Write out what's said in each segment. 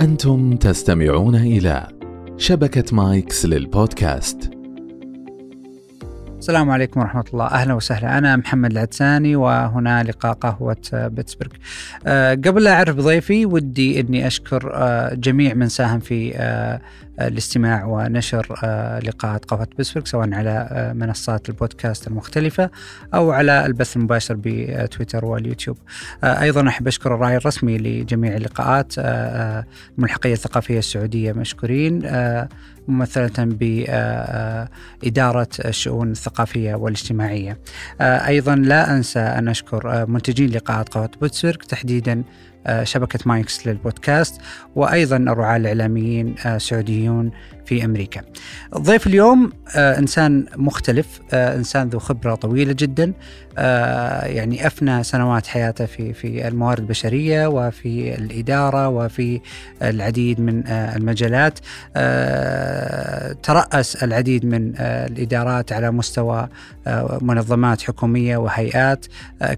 أنتم تستمعون إلى شبكة مايكس للبودكاست. السلام عليكم ورحمة الله. أهلا وسهلا. أنا محمد العدساني وهنا لقاء قهوة بيتسبرغ. أه قبل أعرف ضيفي ودي أني أشكر أه جميع من ساهم في الاستماع ونشر آه، لقاءات قهوة بيتسبرغ سواء على آه، منصات البودكاست المختلفة أو على البث المباشر بتويتر واليوتيوب. آه، أيضا أحب أشكر الراعي الرسمي لجميع اللقاءات الملحقية الثقافية السعودية مشكورين ممثلة بإدارة الشؤون الثقافية والاجتماعية. أيضا لا أنسى أن أشكر منتجين لقاءات قهوة بيتسبرغ تحديدا شبكة مايكس للبودكاست وأيضا الرعاة الإعلاميين السعوديون في أمريكا. ضيف اليوم آه إنسان مختلف، آه إنسان ذو خبرة طويلة جدا، آه يعني أفنى سنوات حياته في في الموارد البشرية وفي الإدارة وفي العديد من آه المجالات. آه ترأس العديد من آه الإدارات على مستوى منظمات حكومية وهيئات،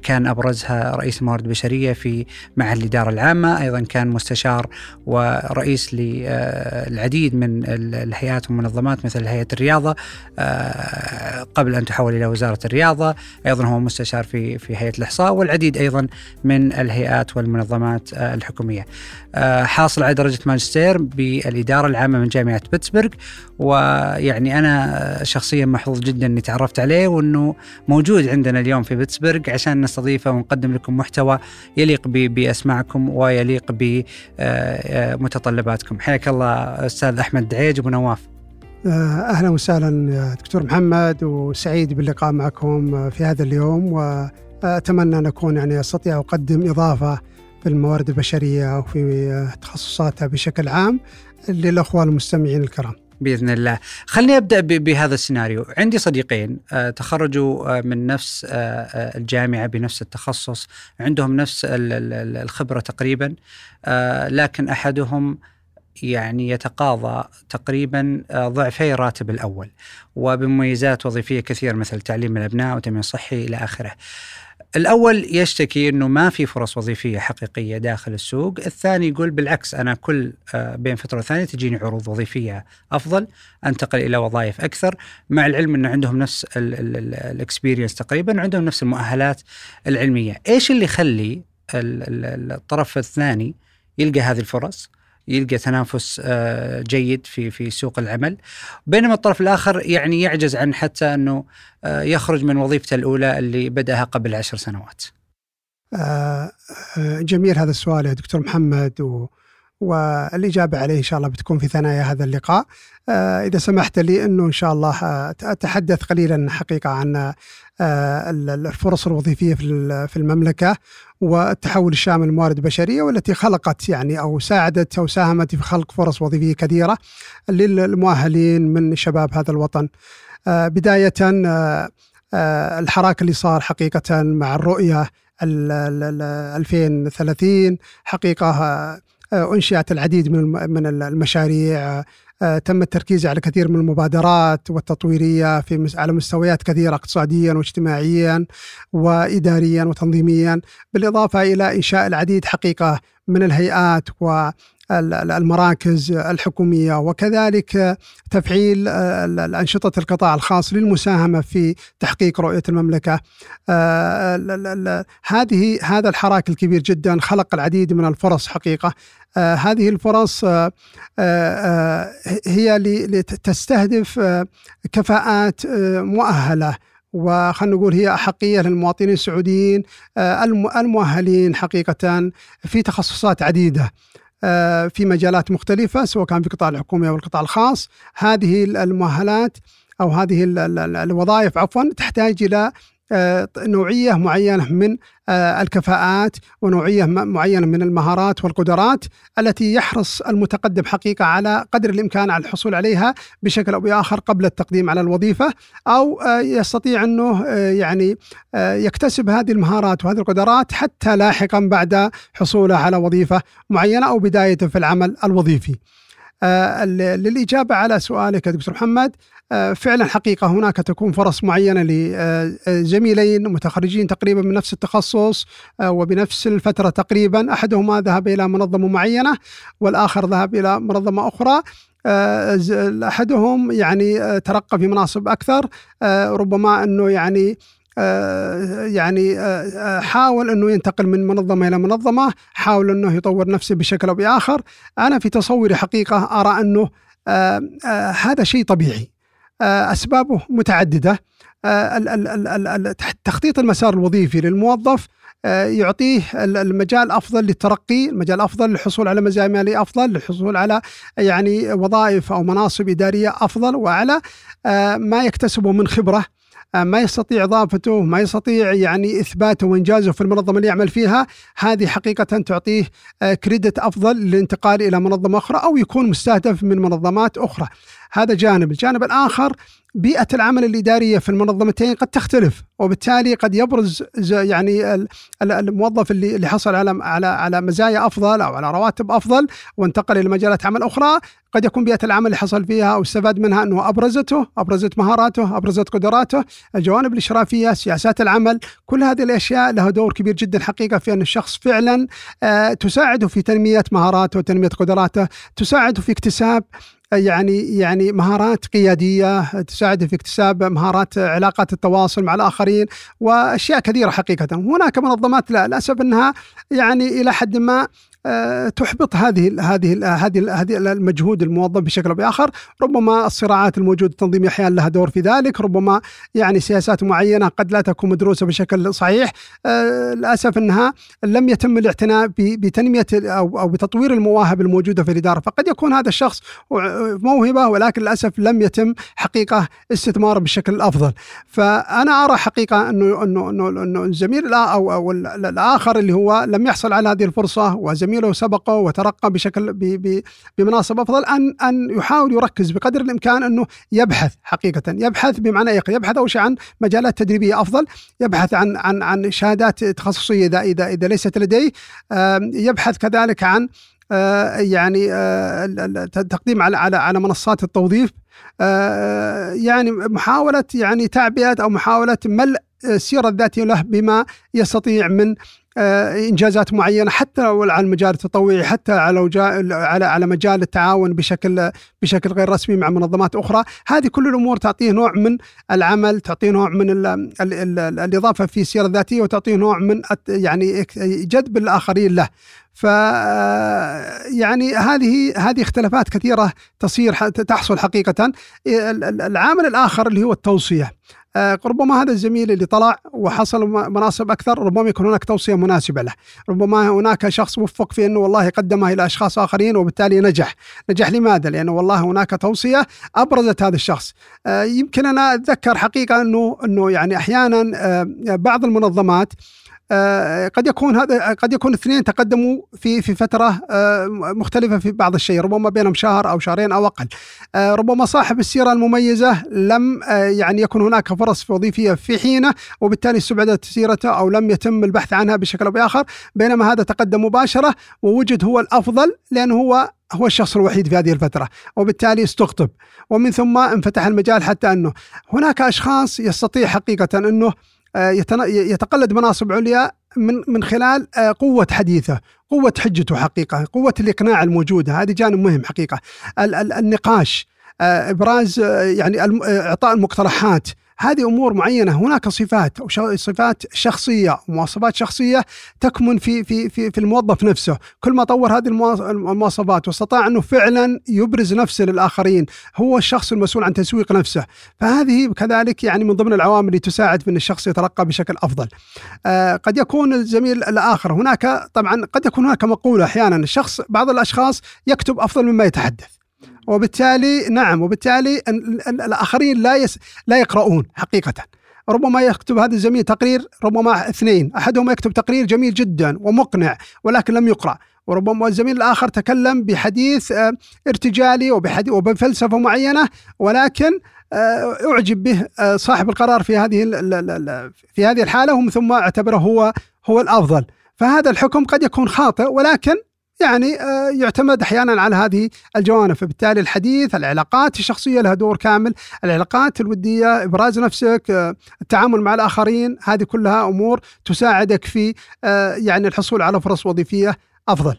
كان أبرزها رئيس الموارد البشرية في معهد الإدارة العامة، أيضا كان مستشار ورئيس للعديد من الهيئات والمنظمات مثل هيئة الرياضة آه، قبل أن تحول إلى وزارة الرياضة. أيضا هو مستشار في في هيئة الإحصاء والعديد أيضا من الهيئات والمنظمات آه، الحكومية. حاصل على درجة ماجستير بالإدارة العامة من جامعة بيتسبرغ ويعني أنا شخصيا محظوظ جدا أني تعرفت عليه وأنه موجود عندنا اليوم في بيتسبرغ عشان نستضيفه ونقدم لكم محتوى يليق بأسماعكم ويليق بمتطلباتكم حياك الله أستاذ أحمد دعيج أبو نواف. آه، أهلا وسهلا دكتور محمد وسعيد باللقاء معكم في هذا اليوم وأتمنى أن أكون يعني أستطيع أقدم إضافة في الموارد البشرية وفي تخصصاتها بشكل عام للأخوان المستمعين الكرام. بإذن الله. خليني أبدأ بهذا السيناريو، عندي صديقين آه، تخرجوا آه، من نفس الجامعة بنفس التخصص، عندهم نفس الخبرة تقريبا، لكن أحدهم يعني يتقاضى تقريبا آه، ضعفي الراتب الأول وبمميزات وظيفية كثيرة مثل تعليم الأبناء وتامين صحي إلى آخره. الأول يشتكي إنه ما في فرص وظيفية حقيقية داخل السوق، الثاني يقول بالعكس أنا كل آه، بين فترة وثانية تجيني عروض وظيفية أفضل، أنتقل إلى وظائف أكثر، مع العلم إنه عندهم نفس الاكسبيرينس تقريبا، عندهم نفس المؤهلات العلمية، إيش اللي يخلي الطرف الثاني يلقى هذه الفرص؟ يلقى تنافس آه، جيد في في سوق العمل بينما الطرف الآخر يعني يعجز عن حتى أنه آه، يخرج من وظيفته الأولى اللي بدأها قبل عشر سنوات. آه، جميل هذا السؤال يا دكتور محمد و والإجابة عليه إن شاء الله بتكون في ثنايا هذا اللقاء إذا سمحت لي أنه إن شاء الله أتحدث قليلا حقيقة عن الفرص الوظيفية في المملكة والتحول الشامل للموارد البشريه والتي خلقت يعني أو ساعدت أو ساهمت في خلق فرص وظيفية كثيرة للمؤهلين من شباب هذا الوطن. آه، بداية آه، آه، الحراك اللي صار حقيقة مع الرؤية 2030 حقيقة أنشئت العديد من المشاريع. آه، تم التركيز على كثير من المبادرات والتطويرية في على مستويات كثيرة اقتصاديا واجتماعيا واداريا وتنظيميا بالإضافة إلى إنشاء العديد حقيقة من الهيئات و المراكز الحكومية وكذلك تفعيل انشطه القطاع الخاص للمساهمة في تحقيق رؤية المملكة. آه، هذه هذا الحراك الكبير جدا خلق العديد من الفرص حقيقة آه هذه الفرص آه هي لتستهدف كفاءات مؤهلة وخلنا نقول هي أحقية للمواطنين السعوديين المؤهلين حقيقة في تخصصات عديدة في مجالات مختلفة سواء كان في القطاع الحكومي أو القطاع الخاص. هذه المؤهلات أو هذه الوظائف عفوا تحتاج إلى آه، نوعية معينة من آه، الكفاءات ونوعية معينة من المهارات والقدرات التي يحرص المتقدم حقيقة على قدر الإمكان على الحصول عليها بشكل أو بآخر قبل التقديم على الوظيفة أو آه، يستطيع أنه يعني يكتسب هذه المهارات وهذه القدرات حتى لاحقا بعد حصوله على وظيفة معينة أو بدايته في العمل الوظيفي. آه، للإجابة على سؤالك يا دكتور محمد آه، فعلا حقيقة هناك تكون فرص معينة لزميلين متخرجين تقريبا من نفس التخصص وبنفس الفترة تقريبا أحدهما ذهب إلى منظمة معينة والآخر ذهب إلى منظمة أخرى. أحدهم يعني ترقى في مناصب أكثر ربما أنه يعني آه، يعني آه، آه، حاول أنه ينتقل من منظمة إلى منظمة، حاول أنه يطور نفسه بشكل أو بآخر، أنا في تصوري حقيقة أرى أنه هذا شيء طبيعي. أسبابه متعددة. تخطيط المسار الوظيفي للموظف يعطيه المجال أفضل للترقي، المجال أفضل للحصول على مزايا مالية أفضل، للحصول على يعني وظائف أو مناصب إدارية أفضل وعلى ما يكتسبه من خبرة آه، ما يستطيع إضافته ما يستطيع يعني إثباته وإنجازه في المنظمة اللي يعمل فيها هذه حقيقة تعطيه كريدت آه، أفضل للانتقال إلى منظمة أخرى أو يكون مستهدف من منظمات أخرى. هذا جانب. الجانب الآخر بيئة العمل الإدارية في المنظمتين قد تختلف وبالتالي قد يبرز يعني الموظف اللي اللي حصل على على على مزايا أفضل أو على رواتب أفضل وانتقل إلى مجالات عمل أخرى قد يكون بيئة العمل اللي حصل فيها أو استفاد منها أنه أبرزته، أبرزت مهاراته، أبرزت قدراته، الجوانب الإشرافية، سياسات العمل، كل هذه الأشياء لها دور كبير جدا حقيقة في أن الشخص فعلا آه، تساعده في تنمية مهاراته وتنمية قدراته، تساعده في اكتساب يعني يعني مهارات قيادية تساعد في اكتساب مهارات علاقات التواصل مع الآخرين وأشياء كثيرة حقيقة. هناك منظمات لا للأسف أنها يعني إلى حد ما تحبط هذه هذه هذه هذه المجهود الموظف بشكل أو بآخر، ربما الصراعات الموجودة التنظيميه أحيانا لها دور في ذلك، ربما يعني سياسات معينة قد لا تكون مدروسة بشكل صحيح، آه، للأسف أنها لم يتم الاعتناء بتنمية أو أو بتطوير المواهب الموجودة في الإدارة، فقد يكون هذا الشخص موهبة ولكن للأسف لم يتم حقيقة استثماره بالشكل الافضل، فأنا أرى حقيقة انه انه انه, إنه الزميل أو أو الآخر اللي هو لم يحصل على هذه الفرصة وزميل زميله سبقه وترقى بشكل بمناصب أفضل أن أن يحاول يركز بقدر الإمكان أنه يبحث حقيقة يبحث بمعنى يبحث أول شيء عن مجالات تدريبية أفضل يبحث عن عن عن شهادات تخصصية إذا إذا إذا ليست لديه يبحث كذلك عن آه، يعني التقديم على على على منصات التوظيف يعني محاولة يعني تعبئة أو محاولة ملء السيرة الذاتية له بما يستطيع من آه، إنجازات معينة حتى على المجال التطوعي حتى على على على مجال التعاون بشكل بشكل غير رسمي مع منظمات أخرى، هذه كل الأمور تعطيه نوع من العمل، تعطيه نوع من ال ال ال الإضافة في السيرة الذاتية وتعطيه نوع من يعني جذب الآخرين له. ف يعني هذه هذه اختلافات كثيرة تصير تحصل حقيقة. العامل الآخر اللي هو التوصية. آه، ربما هذا الزميل اللي طلع وحصل مناصب أكثر ربما يكون هناك توصية مناسبة له، ربما هناك شخص وفق في أنه والله قدمه إلى أشخاص آخرين وبالتالي نجح، نجح لماذا؟ لأنه والله هناك توصية أبرزت هذا الشخص. آه، يمكن أنا أتذكر حقيقة أنه أنه يعني أحيانا آه، بعض المنظمات آه، قد يكون هذا قد يكون اثنين تقدموا في في فترة آه، مختلفة في بعض الشيء ربما بينهم شهر أو شهرين أو أقل. آه، ربما صاحب السيرة المميزة لم يعني يكون هناك فرص وظيفية في حينه وبالتالي استبعدت سيرته أو لم يتم البحث عنها بشكل أو بآخر بينما هذا تقدم مباشرة ووجد هو الأفضل لأنه هو هو الشخص الوحيد في هذه الفترة وبالتالي استقطب. ومن ثم انفتح المجال حتى أنه هناك أشخاص يستطيع حقيقة أنه آه، يتقلد مناصب عليا من من خلال آه، قوة حديثة، قوة حجته حقيقة، قوة الإقناع الموجودة، هذه جانب مهم حقيقة. النقاش، آه، إبراز يعني إعطاء المقترحات، هذه أمور معينة. هناك صفات أو صفات شخصية ومواصفات شخصية تكمن في في في في الموظف نفسه، كل ما طور هذه المواصفات واستطاع أنه فعلا يبرز نفسه للآخرين، هو الشخص المسؤول عن تسويق نفسه، فهذه كذلك يعني من ضمن العوامل اللي تساعد في أن الشخص يترقى بشكل أفضل. آه قد يكون الزميل الآخر. هناك طبعا قد يكون هناك مقولة أحيانا. الشخص بعض الأشخاص يكتب أفضل مما يتحدث. وبالتالي نعم وبالتالي الآخرين لا يس لا يقرؤون حقيقة. ربما يكتب هذا الزميل تقرير ربما اثنين أحدهما يكتب تقرير جميل جدا ومقنع ولكن لم يقرأ. وربما الزميل الآخر تكلم بحديث آه، ارتجالي وبحديث وبفلسفة معينة ولكن آه، أعجب به آه، صاحب القرار في هذه في هذه الحالة ومن ثم اعتبره هو هو الأفضل. فهذا الحكم قد يكون خاطئ ولكن يعني آه، يعتمد أحيانا على هذه الجوانب. فبالتالي الحديث العلاقات الشخصية لها دور كامل. العلاقات الودية إبراز نفسك آه، التعامل مع الآخرين هذه كلها أمور تساعدك في آه، يعني الحصول على فرص وظيفية أفضل.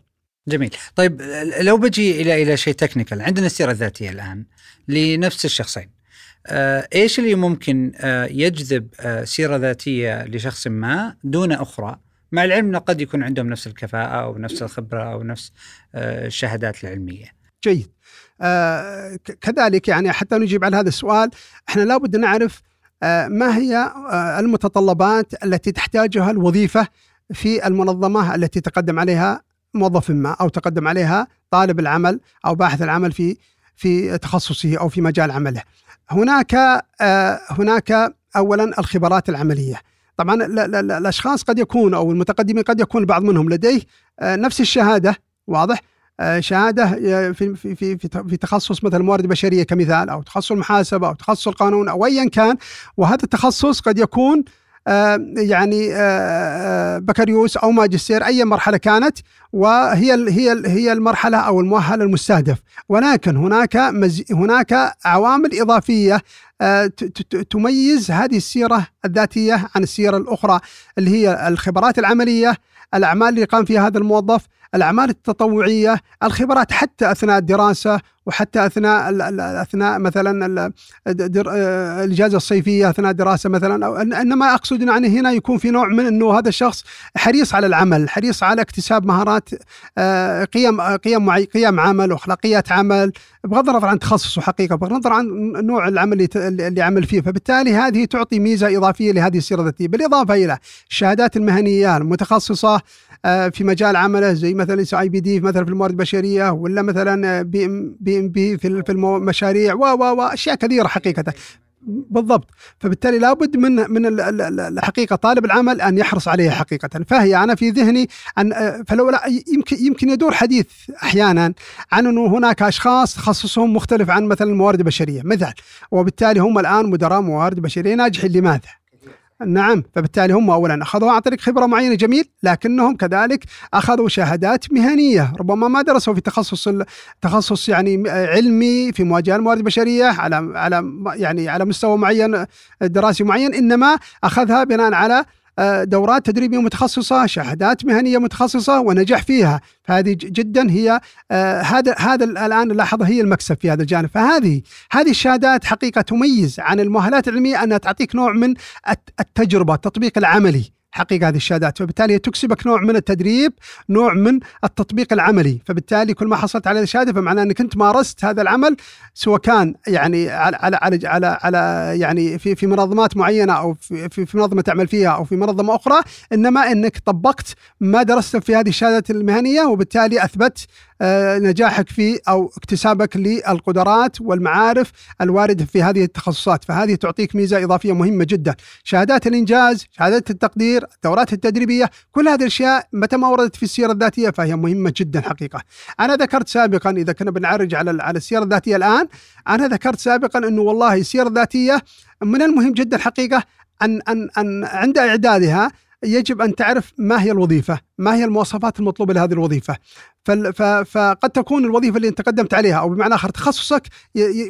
جميل. طيب لو بجي إلى إلى شيء تكنيكال عندنا السيرة الذاتية الآن لنفس الشخصين. إيش اللي ممكن يجذب سيرة ذاتية لشخص ما دون أخرى مع العلم إنه قد يكون عندهم نفس الكفاءة أو نفس الخبرة أو نفس آه، الشهادات العلمية. جيد. آه كذلك يعني حتى نجيب على هذا السؤال إحنا لابد نعرف آه ما هي المتطلبات التي تحتاجها الوظيفة في المنظمة التي تقدم عليها موظف ما أو تقدم عليها طالب العمل أو باحث العمل في في تخصصه أو في مجال عمله. هناك هناك اولا الخبرات العملية. طبعا لا لا لا الأشخاص قد يكون أو المتقدمين قد يكون بعض منهم لديه آه، نفس الشهادة واضح؟ آه، شهادة آه، في في في في تخصص مثلا الموارد البشريه كمثال أو تخصص المحاسبه أو تخصص القانون أو ايا كان وهذا التخصص قد يكون يعني بكالوريوس أو ماجستير أي مرحلة كانت وهي هي هي المرحلة أو المؤهل المستهدف. ولكن هناك هناك عوامل إضافية آه، تميز هذه السيرة الذاتية عن السيرة الأخرى اللي هي الخبرات العملية الأعمال اللي قام فيها هذا الموظف الأعمال التطوعية الخبرات حتى أثناء الدراسة وحتى أثناء أثناء مثلا آه، الإجازة الصيفية أثناء الدراسة مثلا أو إنما أقصد يعني هنا يكون في نوع من إنه هذا الشخص حريص على العمل، حريص على اكتساب مهارات آه، قيم قيم قيم عمل وأخلاقيات عمل بغض النظر عن تخصصه حقيقة، بغض النظر عن نوع العمل اللي, عمل فيه، فبالتالي هذه تعطي ميزة إضافية لهذه السيرة الذاتيه، بالإضافة إلى الشهادات المهنية المتخصصة آه، في مجال عمله زي مثلا CIPD مثلا في الموارد البشرية ولا مثلا PM PMP في المشاريع و و واشياء كثيرة حقيقة. بالضبط. فبالتالي لابد من من الحقيقة طالب العمل أن يحرص عليها حقيقة. فهي أنا في ذهني أن آه، فلو لا يمكن يمكن يدور حديث أحيانا عن إنه هناك أشخاص تخصصهم مختلف عن مثلا الموارد البشرية. مثال وبالتالي هم الآن مدراء موارد بشرية ناجحين. لماذا؟ نعم فبالتالي هم اولا أخذوا عن طريق خبرة معينة جميل لكنهم كذلك أخذوا شهادات مهنية ربما ما درسوا في تخصص تخصص يعني علمي في مواجهة الموارد البشرية على على يعني على مستوى معين دراسي معين إنما أخذها بناء على دورات تدريبية متخصصة، شهادات مهنية متخصصة ونجح فيها، فهذه جدا هي آه، هذا هذا الآن نلاحظ هي المكسب في هذا الجانب، فهذه هذه الشهادات حقيقة تميز عن المؤهلات العلمية أنها تعطيك نوع من التجربة، التطبيق العملي. حقيقة هذه الشهادات. فبالتالي تكسبك نوع من التدريب نوع من التطبيق العملي. فبالتالي كل ما حصلت على الشهادة فمعناه أنك أنت مارست هذا العمل سواء كان يعني على على على على, على يعني في في منظمات معينة أو في في منظمة تعمل فيها أو في منظمة أخرى إنما أنك طبقت ما درسته في هذه الشهادات المهنية وبالتالي أثبت نجاحك في أو اكتسابك للقدرات والمعارف الواردة في هذه التخصصات. فهذه تعطيك ميزة إضافية مهمة جدا. شهادات الإنجاز شهادات التقدير الدورات التدريبية كل هذه الأشياء متى ما وردت في السيرة الذاتية فهي مهمة جدا حقيقة. أنا ذكرت سابقا إذا كنا بنعرج على على السيرة الذاتية الآن أنا ذكرت سابقا إنه والله السيرة الذاتية من المهم جدا حقيقة أن أن أن عند إعدادها يجب أن تعرف ما هي الوظيفة، ما هي المواصفات المطلوبة لهذه الوظيفة. فقد تكون الوظيفة اللي أنت قدمت عليها أو بمعنى آخر تخصصك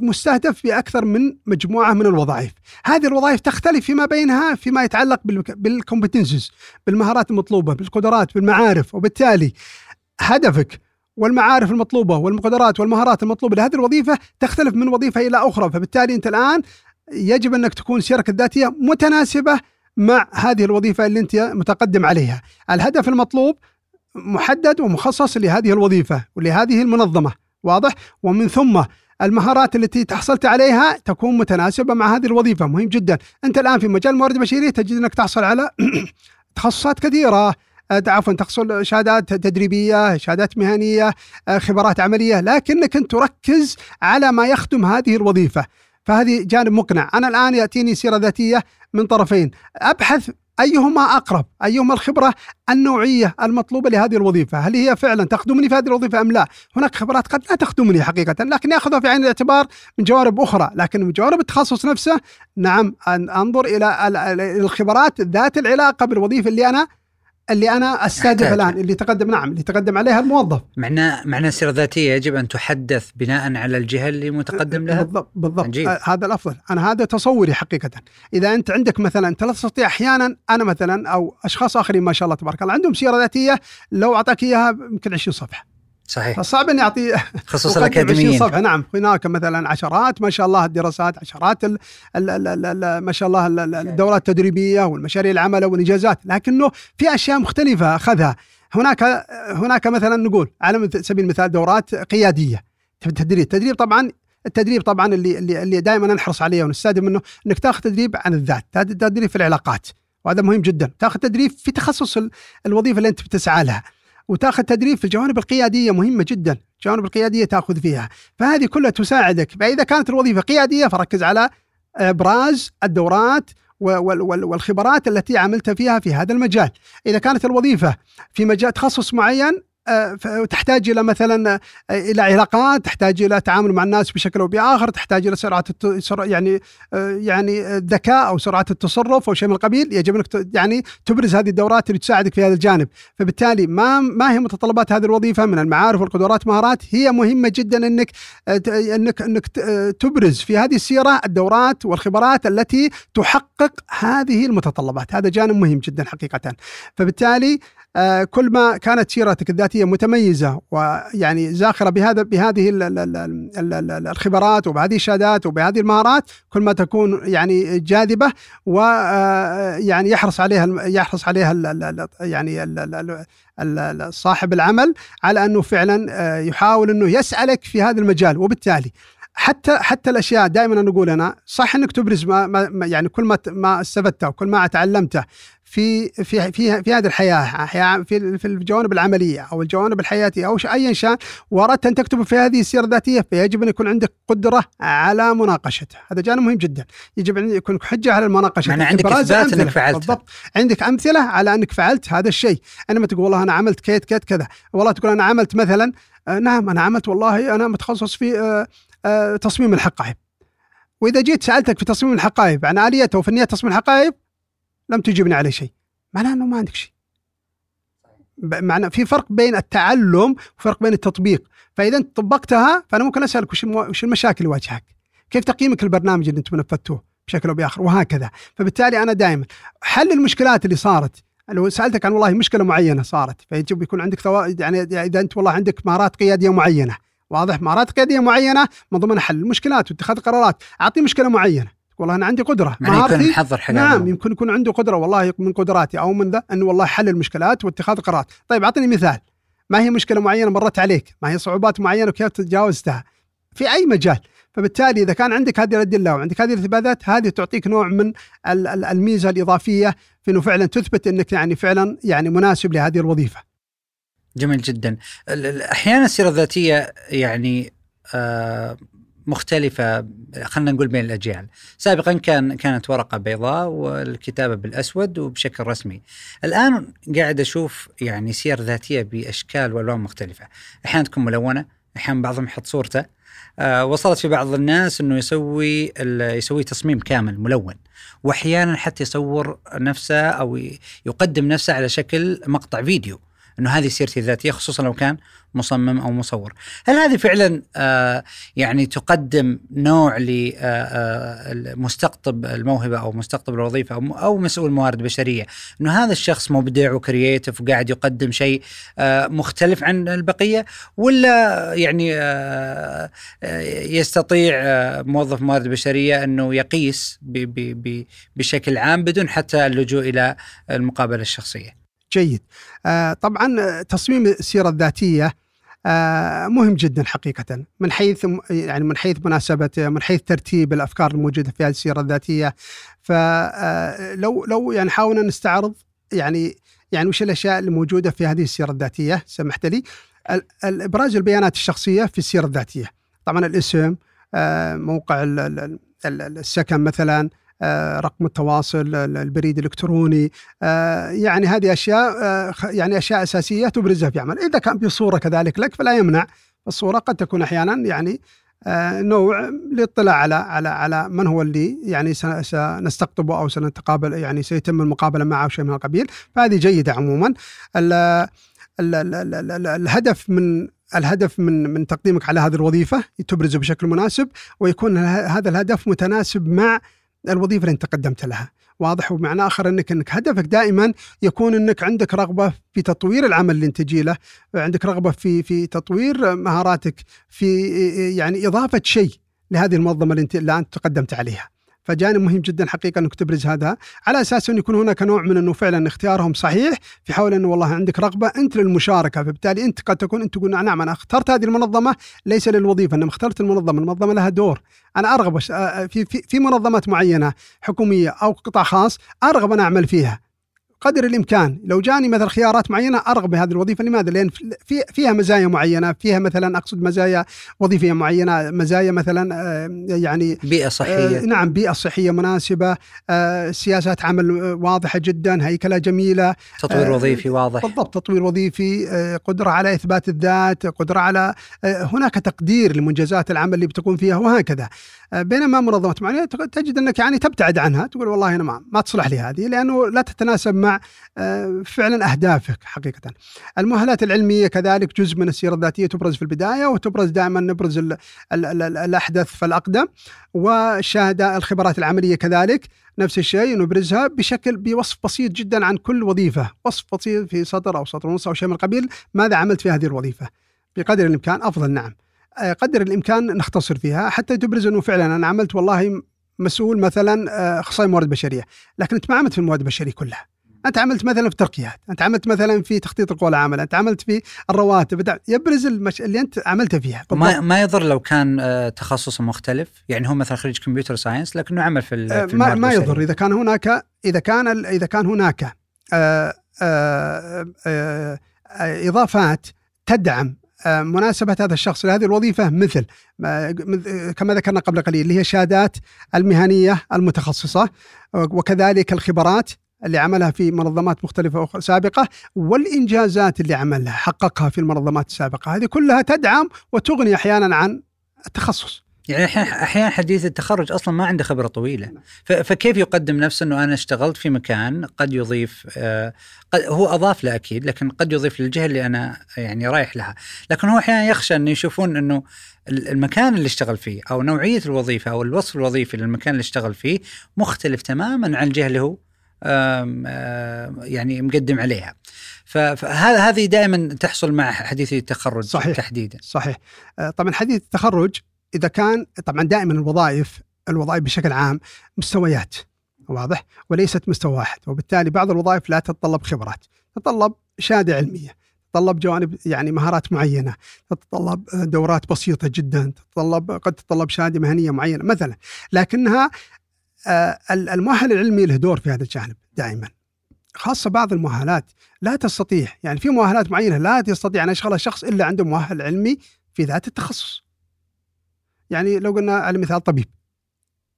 مستهدف بأكثر من مجموعة من الوظائف. هذه الوظائف تختلف فيما بينها فيما يتعلق بالكومبتنسز بالمهارات المطلوبة، بالقدرات، بالمعارف، وبالتالي هدفك والمعارف المطلوبة والقدرات والمهارات المطلوبة لهذه الوظيفة تختلف من وظيفة إلى أخرى، فبالتالي أنت الآن يجب أنك تكون سيرك الذاتية متناسبة مع هذه الوظيفة اللي أنت متقدم عليها. الهدف المطلوب محدد ومخصص لهذه الوظيفة ولهذه المنظمة واضح؟ ومن ثم المهارات التي تحصلت عليها تكون متناسبة مع هذه الوظيفة. مهم جدا. أنت الآن في مجال الموارد البشريه تجد أنك تحصل على تخصصات كثيرة. آه، عفوا تحصل شهادات تدريبية، شهادات مهنية، خبرات عملية، لكنك أنت تركز على ما يخدم هذه الوظيفة، فهذه جانب مقنع، أنا الآن يأتيني سيرة ذاتية من طرفين أبحث أيهما أقرب؟ أيهما الخبرة النوعية المطلوبة لهذه الوظيفة؟ هل هي فعلا تخدمني في هذه الوظيفة أم لا؟ هناك خبرات قد لا تخدمني حقيقه لكن ياخذها في عين الاعتبار من جوانب أخرى، لكن من جوانب التخصص نفسه نعم أن أنظر إلى الخبرات ذات العلاقة بالوظيفة اللي أنا اللي أنا استهدف أحتاجها. الآن اللي تقدم نعم اللي تقدم عليها الموظف معناه معناه السيره الذاتيه يجب أن تحدث بناء على الجهة اللي متقدم لها؟ بالضبط بالضبط. عجيب. آه هذا الأفضل. أنا هذا تصوري حقيقه. إذا أنت عندك مثلا انت لا تستطيع أحيانا أنا مثلا أو أشخاص آخرين ما شاء الله تبارك الله عندهم سيرة ذاتية لو أعطاك إياها يمكن 20 صفحة. صحيح. فصعب إني أعطي خصوصا أقدم 20 الأكاديميين. صفحة. نعم هناك مثلا عشرات ما شاء الله الدراسات عشرات ال ال ال ال ال ما شاء الله ال- ال- الدورات التدريبية والمشاريع العمل والإنجازات. لكنه في أشياء مختلفة أخذها. هناك هناك مثلا نقول على سبيل المثال دورات قيادية. في التدريب التدريب طبعا التدريب طبعا اللي اللي, اللي دائما نحرص عليه ونستخدم منه إنك تاخذ تدريب عن الذات تد- تدريب في العلاقات. وهذا مهم جدا. تاخذ تدريب في تخصص ال- الوظيفة اللي أنت بتسعى لها. وتاخذ تدريب في الجوانب القيادية مهمة جدا الجوانب القيادية تأخذ فيها. فهذه كلها تساعدك. فإذا كانت الوظيفة قيادية فركز على ابراز الدورات وال- وال- والخبرات التي عملت فيها في هذا المجال. إذا كانت الوظيفة في مجال تخصص معين آه، تحتاج إلى مثلا آه، إلى علاقات تحتاج إلى تعامل مع الناس بشكل أو بآخر تحتاج إلى سرعة يعني آه، يعني آه، ذكاء أو سرعة التصرف أو شيء من القبيل يجب أنك يعني تبرز هذه الدورات اللي تساعدك في هذا الجانب. فبالتالي ما ما هي متطلبات هذه الوظيفة من المعارف والقدرات مهارات؟ هي مهمة جدا أنك آه، أنك أنك آه، تبرز في هذه السيرة الدورات والخبرات التي تحقق هذه المتطلبات. هذا جانب مهم جدا حقيقه فبالتالي آه، كل ما كانت سيرتك الذاتيه متميزه ويعني زاخره بهذا بهذه ال- ال- ال- ال- ال- ال- الخبرات وبهذه الشهادات وبهذه المهارات كل ما تكون يعني جاذبه ويعني يحرص عليها يحرص عليها يعني صاحب العمل على انه فعلا آه، يحاول انه يسالك في هذا المجال وبالتالي حتى حتى الاشياء دائما نقول أنا صح انك تبرز ما, ما يعني كل ما ما استفدته وكل ما تعلمته في في في في هذه الحياة في في الجوانب العملية أو الجوانب الحياتية أو ايا كان وأردت أن تكتب في هذه السيرة الذاتية فيجب أن يكون عندك قدرة على مناقشته هذا جانب مهم جدا. يجب أن يكون حجة على المناقشة. معنى عندك أمثلة. أنك فعلتها. بالضبط. عندك أمثلة على أنك فعلت هذا الشيء. انما تقول والله أنا عملت كيت كيت كذا. والله تقول أنا عملت مثلا آه نعم أنا عملت والله أنا متخصص في آه آه تصميم الحقائب. وإذا جيت سألتك في تصميم الحقائب عن آليته وفنيات تصميم الحقائب لم تجيبني عليه شيء. معناه إنه ما عندك شيء. معنى في فرق بين التعلم وفرق بين التطبيق. فإذا أنت طبقتها فأنا ممكن أسألك وش وش المشاكل اللي واجهك كيف تقييمك للبرنامج اللي أنتم نفذتوه بشكل أو بآخر؟ وهكذا. فبالتالي أنا دائما حل المشكلات اللي صارت. لو سألتك عن والله مشكلة معينة صارت فيجب يكون عندك ثوا... يعني إذا أنت والله عندك مهارات قيادية معينة. واضح؟ مهارات قيادية معينة من ضمن حل المشكلات واتخاذ قرارات. أعطي مشكلة معينة. والله أنا عندي قدرة. معناه يكون محضر حاجة نعم يمكن يكون عنده قدرة والله من قدراتي أو من ذا انه والله حل المشكلات واتخاذ قرارات، طيب اعطني مثال. ما هي مشكلة معينة مرت عليك؟ ما هي صعوبات معينة وكيف تجاوزتها؟ في أي مجال، فبالتالي إذا كان عندك هذه الادله وعندك هذه الإثباتات هذه تعطيك نوع من ال- ال- الميزة الإضافية في إنه فعلا تثبت إنك يعني فعلا يعني مناسب لهذه الوظيفة. جميل جدا. أحيانا السيرة الذاتية يعني آه، مختلفة خلينا نقول بين الأجيال. سابقا كان كانت ورقة بيضاء والكتابة بالأسود وبشكل رسمي. الآن قاعد أشوف يعني سير ذاتية بأشكال وألوان مختلفة. أحيانا تكون ملونة أحيانا بعضهم يحط صورته. آه وصلت في بعض الناس أنه يسوي يسوي تصميم كامل ملون. وأحيانا حتى يصور نفسه ي- يقدم نفسه على شكل مقطع فيديو. إنه هذه سيرتي الذاتية خصوصا لو كان مصمم أو مصور. هل هذه فعلا آه يعني تقدم نوع لمستقطب الموهبة أو مستقطب الوظيفة أو مسؤول موارد بشرية إنه هذا الشخص مبدع و creative وقاعد يقدم شيء آه مختلف عن البقية ولا يعني آه آه، يستطيع آه موظف موارد بشرية إنه يقيس بشكل عام بدون حتى اللجوء إلى المقابلة الشخصية. جيد. آه طبعا آه، تصميم السيرة الذاتية آه مهم جدا حقيقه. من حيث يعني من حيث مناسبته من حيث ترتيب الأفكار الموجودة في هذه السيرة الذاتية. فلو لو يعني حاولنا نستعرض يعني يعني وش الأشياء الموجودة في هذه السيرة الذاتية سمحت لي. ابراز البيانات الشخصية في السيرة الذاتية. طبعا الاسم آه موقع ال- ال- ال- السكن مثلا آه، رقم التواصل ال- البريد الإلكتروني آه، يعني هذه أشياء آه، يعني أشياء أساسية تبرزها في عمل. إذا كان بصوره كذلك لك فلا يمنع. الصورة قد تكون أحيانا يعني آه، نوع للاطلاع على على على من هو اللي يعني سنستقطبه أو سنتقابل يعني سيتم المقابلة معه أو شيء من القبيل. فهذه جيدة عموما. ال ال ال ال ال الهدف من الهدف من من تقديمك على هذه الوظيفة تبرزه بشكل مناسب ويكون هذا الهدف متناسب مع الوظيفة اللي انت قدمت لها. واضح ومعنى آخر انك إنك هدفك دائما يكون إنك عندك رغبة في تطوير العمل اللي انت له عندك رغبة في في تطوير مهاراتك في يعني إضافة شيء لهذه المنظمة اللي انت اللي أنت تقدمت عليها. فجانب مهم جدا حقيقة أنك تبرز هذا. على أساس انه يكون هناك نوع من أنه فعلا اختيارهم صحيح في حول أنه والله عندك رغبة أنت للمشاركة فبالتالي أنت قد تكون أنت تقول نعم أنا اخترت هذه المنظمة ليس للوظيفة إنما اخترت المنظمة، المنظمة لها دور، أنا أرغب في في في منظمات معينة حكومية أو قطاع خاص أرغب أن أعمل فيها. قدر الإمكان. لو جاني مثلا خيارات معينة أرغب بهذه الوظيفة. لماذا؟ لأن في فيها مزايا معينة، فيها مثلا أقصد مزايا وظيفيه معينة، مزايا مثلا آه، يعني بيئة صحية. آه نعم بيئة صحية مناسبة، آه سياسات عمل واضحة جدا، هيكلة جميلة. تطوير وظيفي واضح. بالضبط تطوير وظيفي، قدرة على إثبات الذات، قدرة على هناك تقدير لمنجزات العمل اللي بتكون فيها وهكذا. بينما منظمات معينة تجد أنك يعني تبتعد عنها، تقول والله أنا ما, ما تصلح لي هذه لأنه لا تتناسب مع آه، فعلا أهدافك حقيقه. المؤهلات العلمية كذلك جزء من السيرة الذاتية تبرز في البداية وتبرز دائما نبرز ال ال ال الاحدث فالاقدم والشهاده الخبرات العملية كذلك نفس الشيء نبرزها بشكل بوصف بسيط جدا عن كل وظيفة، وصف بسيط في سطر أو سطر ونص أو شيء من القبيل ماذا عملت في هذه الوظيفة. بقدر الإمكان أفضل نعم. آه، قدر الإمكان نختصر فيها حتى تبرز أنه فعلا أنا عملت والله مسؤول مثلا آه، اخصائي موارد بشرية، لكن انت ما عملت في الموارد البشرية كلها. أنت عملت مثلا في الترقيات أنت عملت مثلا في تخطيط القوى العامله أنت عملت في الرواتب يبرز المش... اللي أنت عملته فيها. ما ما يضر لو كان آه، تخصصه مختلف يعني هو مثلا خريج كمبيوتر ساينس لكنه عمل في, آه، في ما, ما يضر. إذا كان هناك إذا كان إذا كان هناك آآ آآ آآ إضافات تدعم مناسبة هذا الشخص لهذه الوظيفة مثل كما ذكرنا قبل قليل اللي هي الشهادات المهنية المتخصصة وكذلك الخبرات اللي عملها في منظمات مختلفة أخرى سابقة والإنجازات اللي عملها حققها في المنظمات السابقة. هذه كلها تدعم وتغني أحيانا عن التخصص. يعني أحيانا حديث التخرج أصلا ما عنده خبرة طويلة. فكيف يقدم نفسه إنه أنا اشتغلت في مكان قد يضيف آه قد هو أضاف له أكيد لكن قد يضيف للجهة اللي أنا يعني رايح لها. لكن هو أحيانا يخشى إنه يشوفون إنه المكان اللي اشتغل فيه أو نوعية الوظيفة أو الوصف الوظيفي للمكان اللي اشتغل فيه مختلف تماما عن الجهة اللي هو يعني مقدم عليها. فهذا هذه دائما تحصل مع حديث التخرج صحيح. تحديدا. صحيح. آه، طبعا حديث التخرج إذا كان طبعا دائما الوظائف الوظائف بشكل عام مستويات واضح؟ وليست مستوى واحد. وبالتالي بعض الوظائف لا تتطلب خبرات. تتطلب شهادة علمية تتطلب جوانب يعني مهارات معينة تتطلب دورات بسيطة جدا تتطلب قد تتطلب شهادة مهنية معينة مثلا. لكنها آه، المؤهل العلمي له دور في هذا الجانب دائما. خاصة بعض المؤهلات لا تستطيع يعني في مؤهلات معينة لا يستطيع أن يشغلها شخص إلا عنده مؤهل علمي في ذات التخصص. يعني لو قلنا على مثال طبيب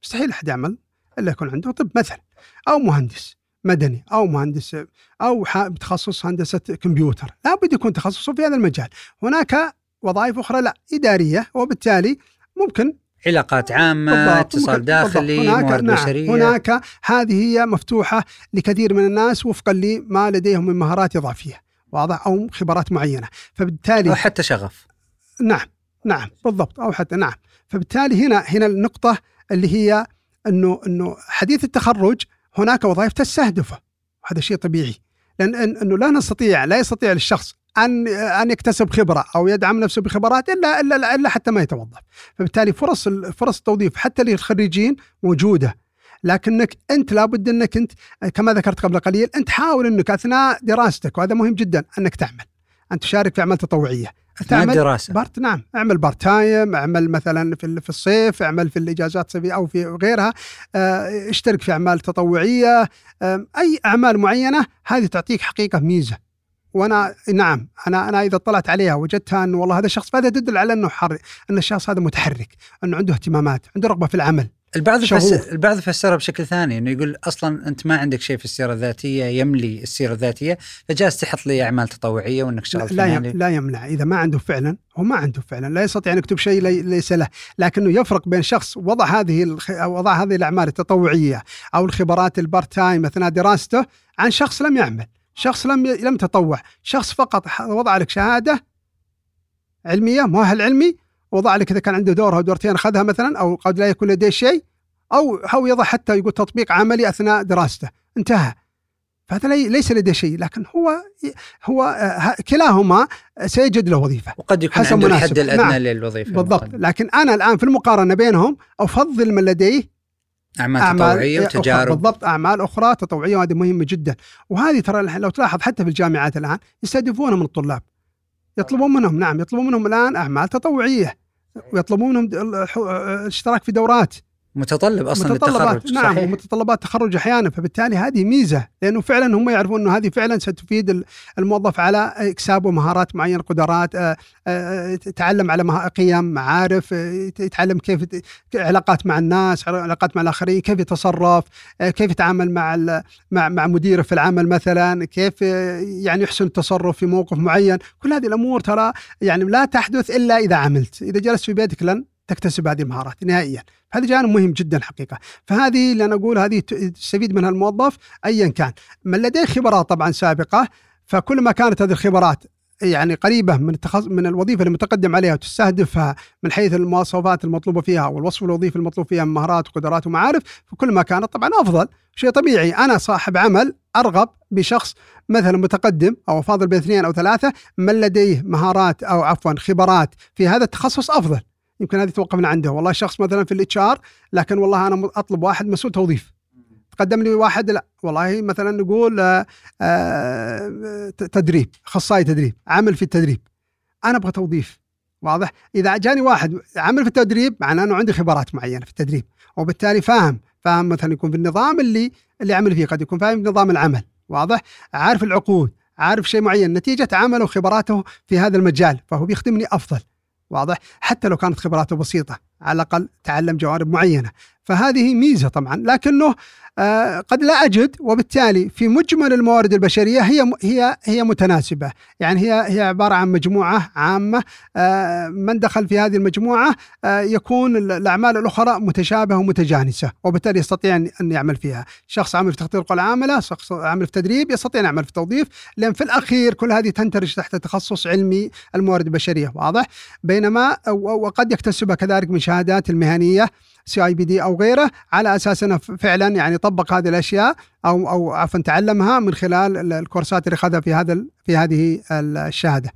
مستحيل أحد يعمل إلا يكون عنده طب مثلا أو مهندس مدني أو مهندس أو تخصص هندسة كمبيوتر. لابد يكون تخصصه في هذا المجال. هناك وظائف أخرى لا إدارية وبالتالي ممكن علاقات عامة اتصال داخلي هناك موارد نعم. بشرية. هناك هذه هي مفتوحة لكثير من الناس وفقا لما لديهم من مهارات إضافية واضح؟ أو خبرات معينة. فبالتالي أو حتى شغف. نعم. نعم. بالضبط. أو حتى نعم. فبالتالي هنا هنا النقطة اللي هي أنه أنه حديث التخرج هناك وظائف تستهدفه. هذا شيء طبيعي. لأن أنه لا نستطيع لا يستطيع الشخص أن أن يكتسب خبرة أو يدعم نفسه بخبرات إلا إلا إلا حتى ما يتوظف. فبالتالي فرص فرص التوظيف حتى للخريجين موجودة. لكنك أنت لابد أنك أنت كما ذكرت قبل قليل أنت حاول أنك أثناء دراستك وهذا مهم جدا أنك تعمل. ان تشارك في أعمال تطوعية. تعمل دراسه part نعم اعمل part time اعمل مثلا في في الصيف اعمل في الإجازات الصيفيه أو في غيرها. آه اشترك في أعمال تطوعية. أي أعمال معينة هذه تعطيك حقيقة ميزة. وأنا نعم أنا أنا إذا اطلعت عليها وجدتها انه والله هذا الشخص فهذا تدل على أنه حر أن الشخص هذا متحرك أنه عنده اهتمامات عنده رغبة في العمل. البعض. يفسر البعض يفسرها بشكل ثاني إنه يقول أصلا أنت ما عندك شيء في السيره الذاتية يملي السيره الذاتية فجالس تحط لي أعمال تطوعية وإنك شغلت لا, يم- لا يمنع إذا ما عنده فعلا هو ما عنده فعلا لا يستطيع أن يكتب شيء لي- ليس له لكنه يفرق بين شخص وضع هذه الخ... وضع هذه الأعمال التطوعية أو الخبرات ال part time أثناء دراسته عن شخص لم يعمل. شخص لم. لم تطوع شخص فقط وضع لك شهادة علمية مؤهل علمي وضع لك إذا كان عنده دور أو دورتين أخذها مثلا أو قد لا يكون لديه شيء أو أو يضع حتى يقول تطبيق عملي أثناء دراسته انتهى فهذا لي- ليس لديه شيء لكن هو هو آه، كلاهما سيجد له وظيفة وقد يكون حسب عنده. الحد الأدنى نعم. للوظيفة بالضبط المقدمة. لكن أنا الآن في المقارنة بينهم أفضل من لديه أعمال, اعمال تطوعية أخرى. وتجارب. بالضبط أعمال أخرى تطوعية وهذه مهمة جدا. وهذه ترى لو تلاحظ حتى في الجامعات الآن يستهدفونها من الطلاب. يطلبون منهم نعم يطلبون منهم الآن أعمال تطوعية. ويطلبون منهم الاشتراك في دورات. متطلب أصلا متطلبات للتخرج نعم صحيح؟ ومتطلبات تخرج أحيانا فبالتالي هذه ميزة لأنه فعلا هم يعرفون إنه هذه فعلا ستفيد ال- الموظف على اكسابه مهارات معينة قدرات آه، آه، يتعلم على قيم معارف آه، يت- يتعلم كيف يت- علاقات مع الناس علاقات مع الآخرين كيف يتصرف آه، كيف يتعامل مع مع مع مديره في العمل مثلا كيف آه، يعني يحسن التصرف في موقف معين. كل هذه الأمور ترى يعني لا تحدث إلا إذا عملت. إذا جلست في بيتك لن تكتسب هذه المهارات نهائيا. هذا جانب مهم جدا حقيقة. فهذه اللي أنا أقول هذه تستفيد منها الموظف ايا كان. من لديه خبرات طبعا سابقة فكل ما كانت هذه الخبرات يعني قريبة من التخص... من الوظيفة المتقدم عليها وتستهدفها من حيث المواصفات المطلوبة فيها والوصف الوظيفي المطلوب فيها من مهارات وقدرات ومعارف فكل ما كانت طبعا أفضل. شيء طبيعي. أنا صاحب عمل أرغب بشخص مثلا متقدم أو فاضل باثنين أو ثلاثة من لديه مهارات أو عفوا خبرات في هذا التخصص أفضل. يمكن هذه توقف من عنده. والله شخص مثلا في ال HR لكن والله أنا أطلب واحد مسؤول توظيف. تقدم لي واحد لا. والله مثلا نقول آه، آه، ت- تدريب أخصائي تدريب عمل في التدريب. أنا أبغى توظيف. واضح؟ إذا جاني واحد عمل في التدريب معناه أنه عنده خبرات معينة في التدريب. وبالتالي فاهم فاهم مثلا يكون في النظام اللي اللي عمل فيه. قد يكون فاهم نظام العمل. واضح؟ عارف العقود عارف شيء معين. نتيجة عمله وخبراته في هذا المجال فهو بيخدمني أفضل. واضح حتى لو كانت خبراته بسيطة على الأقل تعلم جوانب معينة. فهذه ميزة طبعا لكنه قد لا أجد وبالتالي في مجمل الموارد البشرية هي هي هي متناسبة. يعني هي هي عبارة عن مجموعة عامة آه، من دخل في هذه المجموعة آه، يكون ال- الأعمال الأخرى متشابهة ومتجانسة وبالتالي يستطيع ان يعمل فيها. شخص عمل في تخطيط العاملة شخص عمل في تدريب يستطيع أن يعمل في توظيف. لأن في الأخير كل هذه تندرج تحت تخصص علمي الموارد البشرية واضح؟ بينما وقد يكتسبها كذلك من شهادات المهنية سي آي بي دي أو غيره على أساس أنه فعلا يعني طبق هذه الأشياء أو أو عفوا تعلمها من خلال ال- الكورسات اللي أخذها في هذا في هذه الشهادة.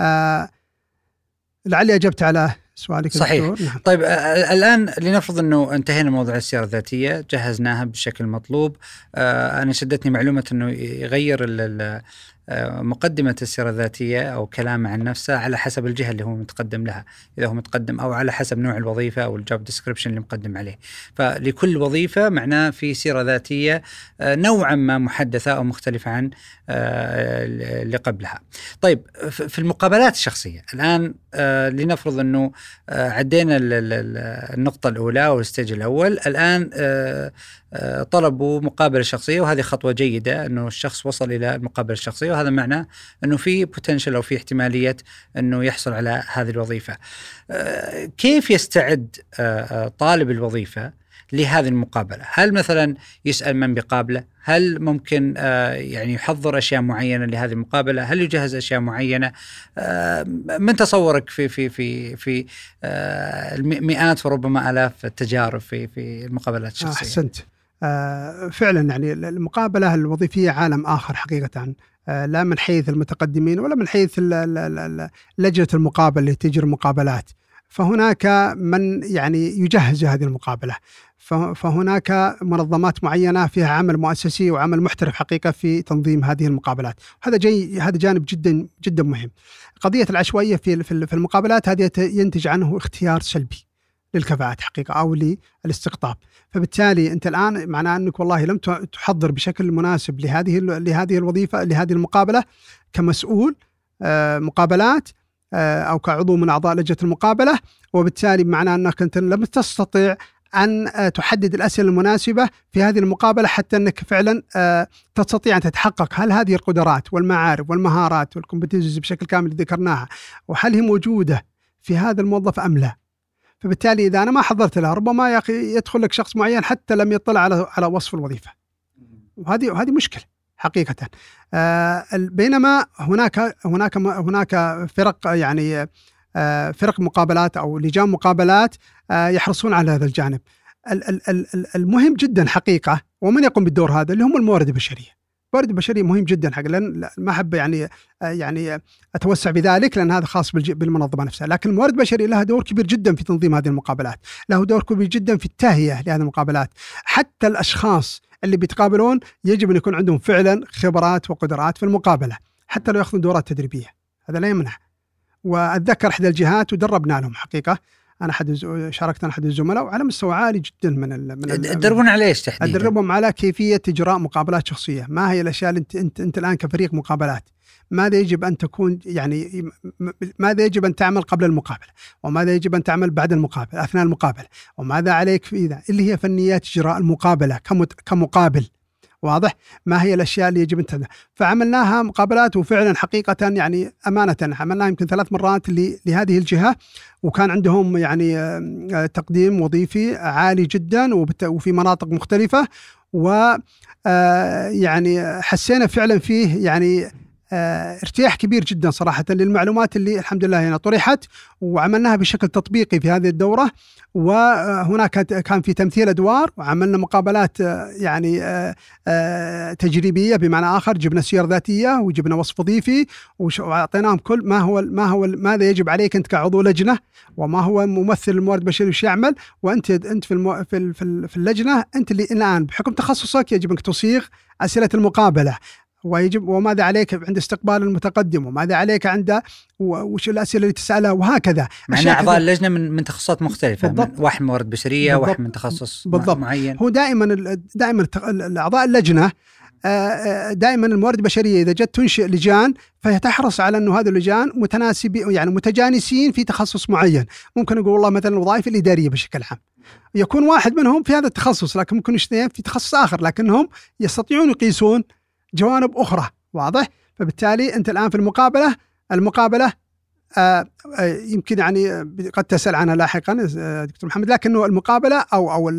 آه لعلي أجبت على سؤالك صحيح. دكتور. نعم. طيب آه، الآن لنفرض أنه انتهينا من موضوع السيره الذاتية جهزناها بالشكل المطلوب آه، أنا شدتني معلومة أنه يغير ال- ال- مقدمة السيرة الذاتية أو كلامه عن نفسه على حسب الجهة اللي هو متقدم لها. إذا هو متقدم أو على حسب نوع الوظيفة أو ال job description اللي مقدم عليه. فلكل وظيفة معناه في سيرة ذاتية آه، نوعا ما محدثة أو مختلفة عن آه، اللي قبلها. طيب في المقابلات الشخصية الآن آه، لنفرض آه، عدينا ال- ال- ال- النقطة الأولى أو ال stage الأول. الآن طلبوا مقابلة شخصية وهذه خطوة جيدة أنه الشخص وصل إلى المقابلة الشخصية وهذا معناه أنه في بوتنشل أو في احتمالية أنه يحصل على هذه الوظيفة. آه، كيف يستعد آه، آه، طالب الوظيفة لهذه المقابلة؟ هل مثلا يسأل من بقابله؟ هل ممكن آه، يعني يحضر أشياء معينة لهذه المقابلة؟ هل يجهز أشياء معينة؟ آه، من تصورك في في في في آه، الم- مئات وربما آلاف التجارب في في المقابلات الشخصية؟ أحسنت. آه فعلا يعني المقابلة الوظيفية عالم آخر حقيقة. آه لا من حيث المتقدمين ولا من حيث لجنة المقابلة اللي تجري المقابلات فهناك من يعني يجهز هذه المقابلة. فهناك منظمات معينة فيها عمل مؤسسي وعمل محترف حقيقة في تنظيم هذه المقابلات. هذا جاي هذا جانب جدا جدا مهم. قضية العشوائية في في المقابلات هذه ينتج عنه اختيار سلبي. للكفاءات حقيقة أو للاستقطاب. فبالتالي أنت الآن معناه أنك والله لم تحضر بشكل مناسب لهذه لهذه الوظيفة لهذه المقابلة كمسؤول آه، مقابلات آه، أو كعضو من أعضاء لجنة المقابلة. وبالتالي معناه أنك أنت لم تستطع أن آه، تحدد الأسئلة المناسبة في هذه المقابلة حتى أنك فعلا تستطيع أن تتحقق. هل هذه القدرات والمعارف والمهارات والكومبتنسز بشكل كامل اللي ذكرناها وهل هي موجودة في هذا الموظف أم لا؟ فبالتالي إذا أنا ما حضرت لها ربما يا أخي يدخل لك شخص معين حتى لم يطلع على على وصف الوظيفة. وهذه وهذه مشكلة حقيقة. آه بينما هناك هناك هناك فرق يعني آه فرق مقابلات أو لجان مقابلات آه يحرصون على هذا الجانب. المهم جدا حقيقة ومن يقوم بالدور هذا اللي هم الموارد البشرية. الموارد البشريه مهم جدا حق لأن ما أحب يعني يعني أتوسع في ذلك لأن هذا خاص بالمنظمة نفسها، لكن الموارد البشريه لها دور كبير جدا في تنظيم هذه المقابلات، له دور كبير جدا في التهيئة لهذه المقابلات، حتى الأشخاص اللي بيتقابلون يجب أن يكون عندهم فعلا خبرات وقدرات في المقابلة، حتى لو يأخذون دورات تدريبية، هذا لا يمنع. وأتذكر إحدى الجهات ودربنا لهم حقيقة أنا احد شاركت أنا احد الزملاء وعلى مستوى عالي جدا من ال من تدربون على إيش تحديدا؟ ادربهم على كيفية إجراء مقابلات شخصية، ما هي الأشياء اللي انت انت, أنت الآن كفريق مقابلات ماذا يجب أن تكون يعني ماذا يجب أن تعمل قبل المقابلة؟ وماذا يجب أن تعمل بعد المقابلة أثناء المقابلة؟ وماذا عليك في ذا؟ اللي هي فنيات إجراء المقابلة كمقابل واضح؟ ما هي الأشياء اللي يجب أن فعملناها مقابلات وفعلا حقيقة يعني أمانة. عملناها يمكن ثلاث مرات لهذه الجهة وكان عندهم يعني آه، تقديم وظيفي عالي جدا وفي مناطق مختلفة و آه، يعني حسينا فعلا فيه يعني ارتياح كبير جدا صراحة للمعلومات اللي الحمد لله هنا طرحت وعملناها بشكل تطبيقي في هذه الدورة. وهناك كان في تمثيل أدوار وعملنا مقابلات آه، يعني آه، تجريبية بمعنى آخر. جبنا سير ذاتية وجبنا وصف وظيفي وأعطيناهم كل ما هو ما هو ماذا يجب عليك أنت كعضو لجنة وما هو ممثل الموارد البشري وش يعمل. وأنت أنت في المو في في اللجنة أنت اللي الآن بحكم تخصصك يجب أنك تصيغ أسئلة المقابلة. ويجب وماذا عليك عند استقبال المتقدم وماذا عليك عند وش الأسئلة اللي تسألها وهكذا مع أعضاء اللجنة من من تخصصات مختلفة بالضبط. من واحد موارد بشرية بالضبط. واحد من تخصص بالضبط. معين هو دائما دائما اعضاء اللجنة آه، آه، دائما الموارد البشرية إذا جت تنشئ لجان فهي تحرص على إنه هذه اللجان متناسبين يعني متجانسين في تخصص معين، ممكن نقول والله مثلا الوظائف الإدارية بشكل عام. يكون واحد منهم في هذا التخصص لكن ممكن اثنين في تخصص آخر لكنهم يستطيعون يقيسون جوانب أخرى واضح؟ فبالتالي أنت الآن في المقابلة المقابلة آه آه يمكن يعني قد تسأل عنها لاحقا آه دكتور محمد لكنه المقابلة أو أو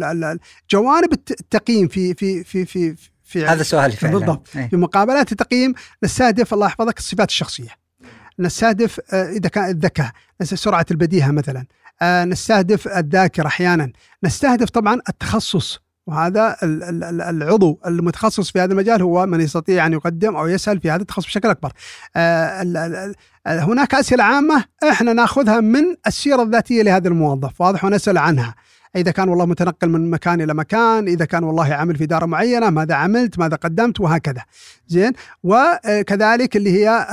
جوانب التقييم في في في في في هذا سؤالي فعلا. بالضبط. أي. في مقابلات التقييم نستهدف الله يحفظك الصفات الشخصية. نستهدف آه، إذا كان الذكاء سرعة البديهة مثلا. نستهدف الذاكرة أحيانا. نستهدف طبعا التخصص. وهذا العضو المتخصص في هذا المجال هو من يستطيع أن يقدم أو يسأل في هذا التخصص بشكل أكبر. آه، هناك أسئلة عامة إحنا ناخذها من السيرة الذاتية لهذا الموظف، واضح ونسأل عنها. إذا كان والله متنقل من مكان إلى مكان إذا كان والله عمل في إدارة معينة ماذا عملت ماذا قدمت وهكذا. زين؟ وكذلك اللي هي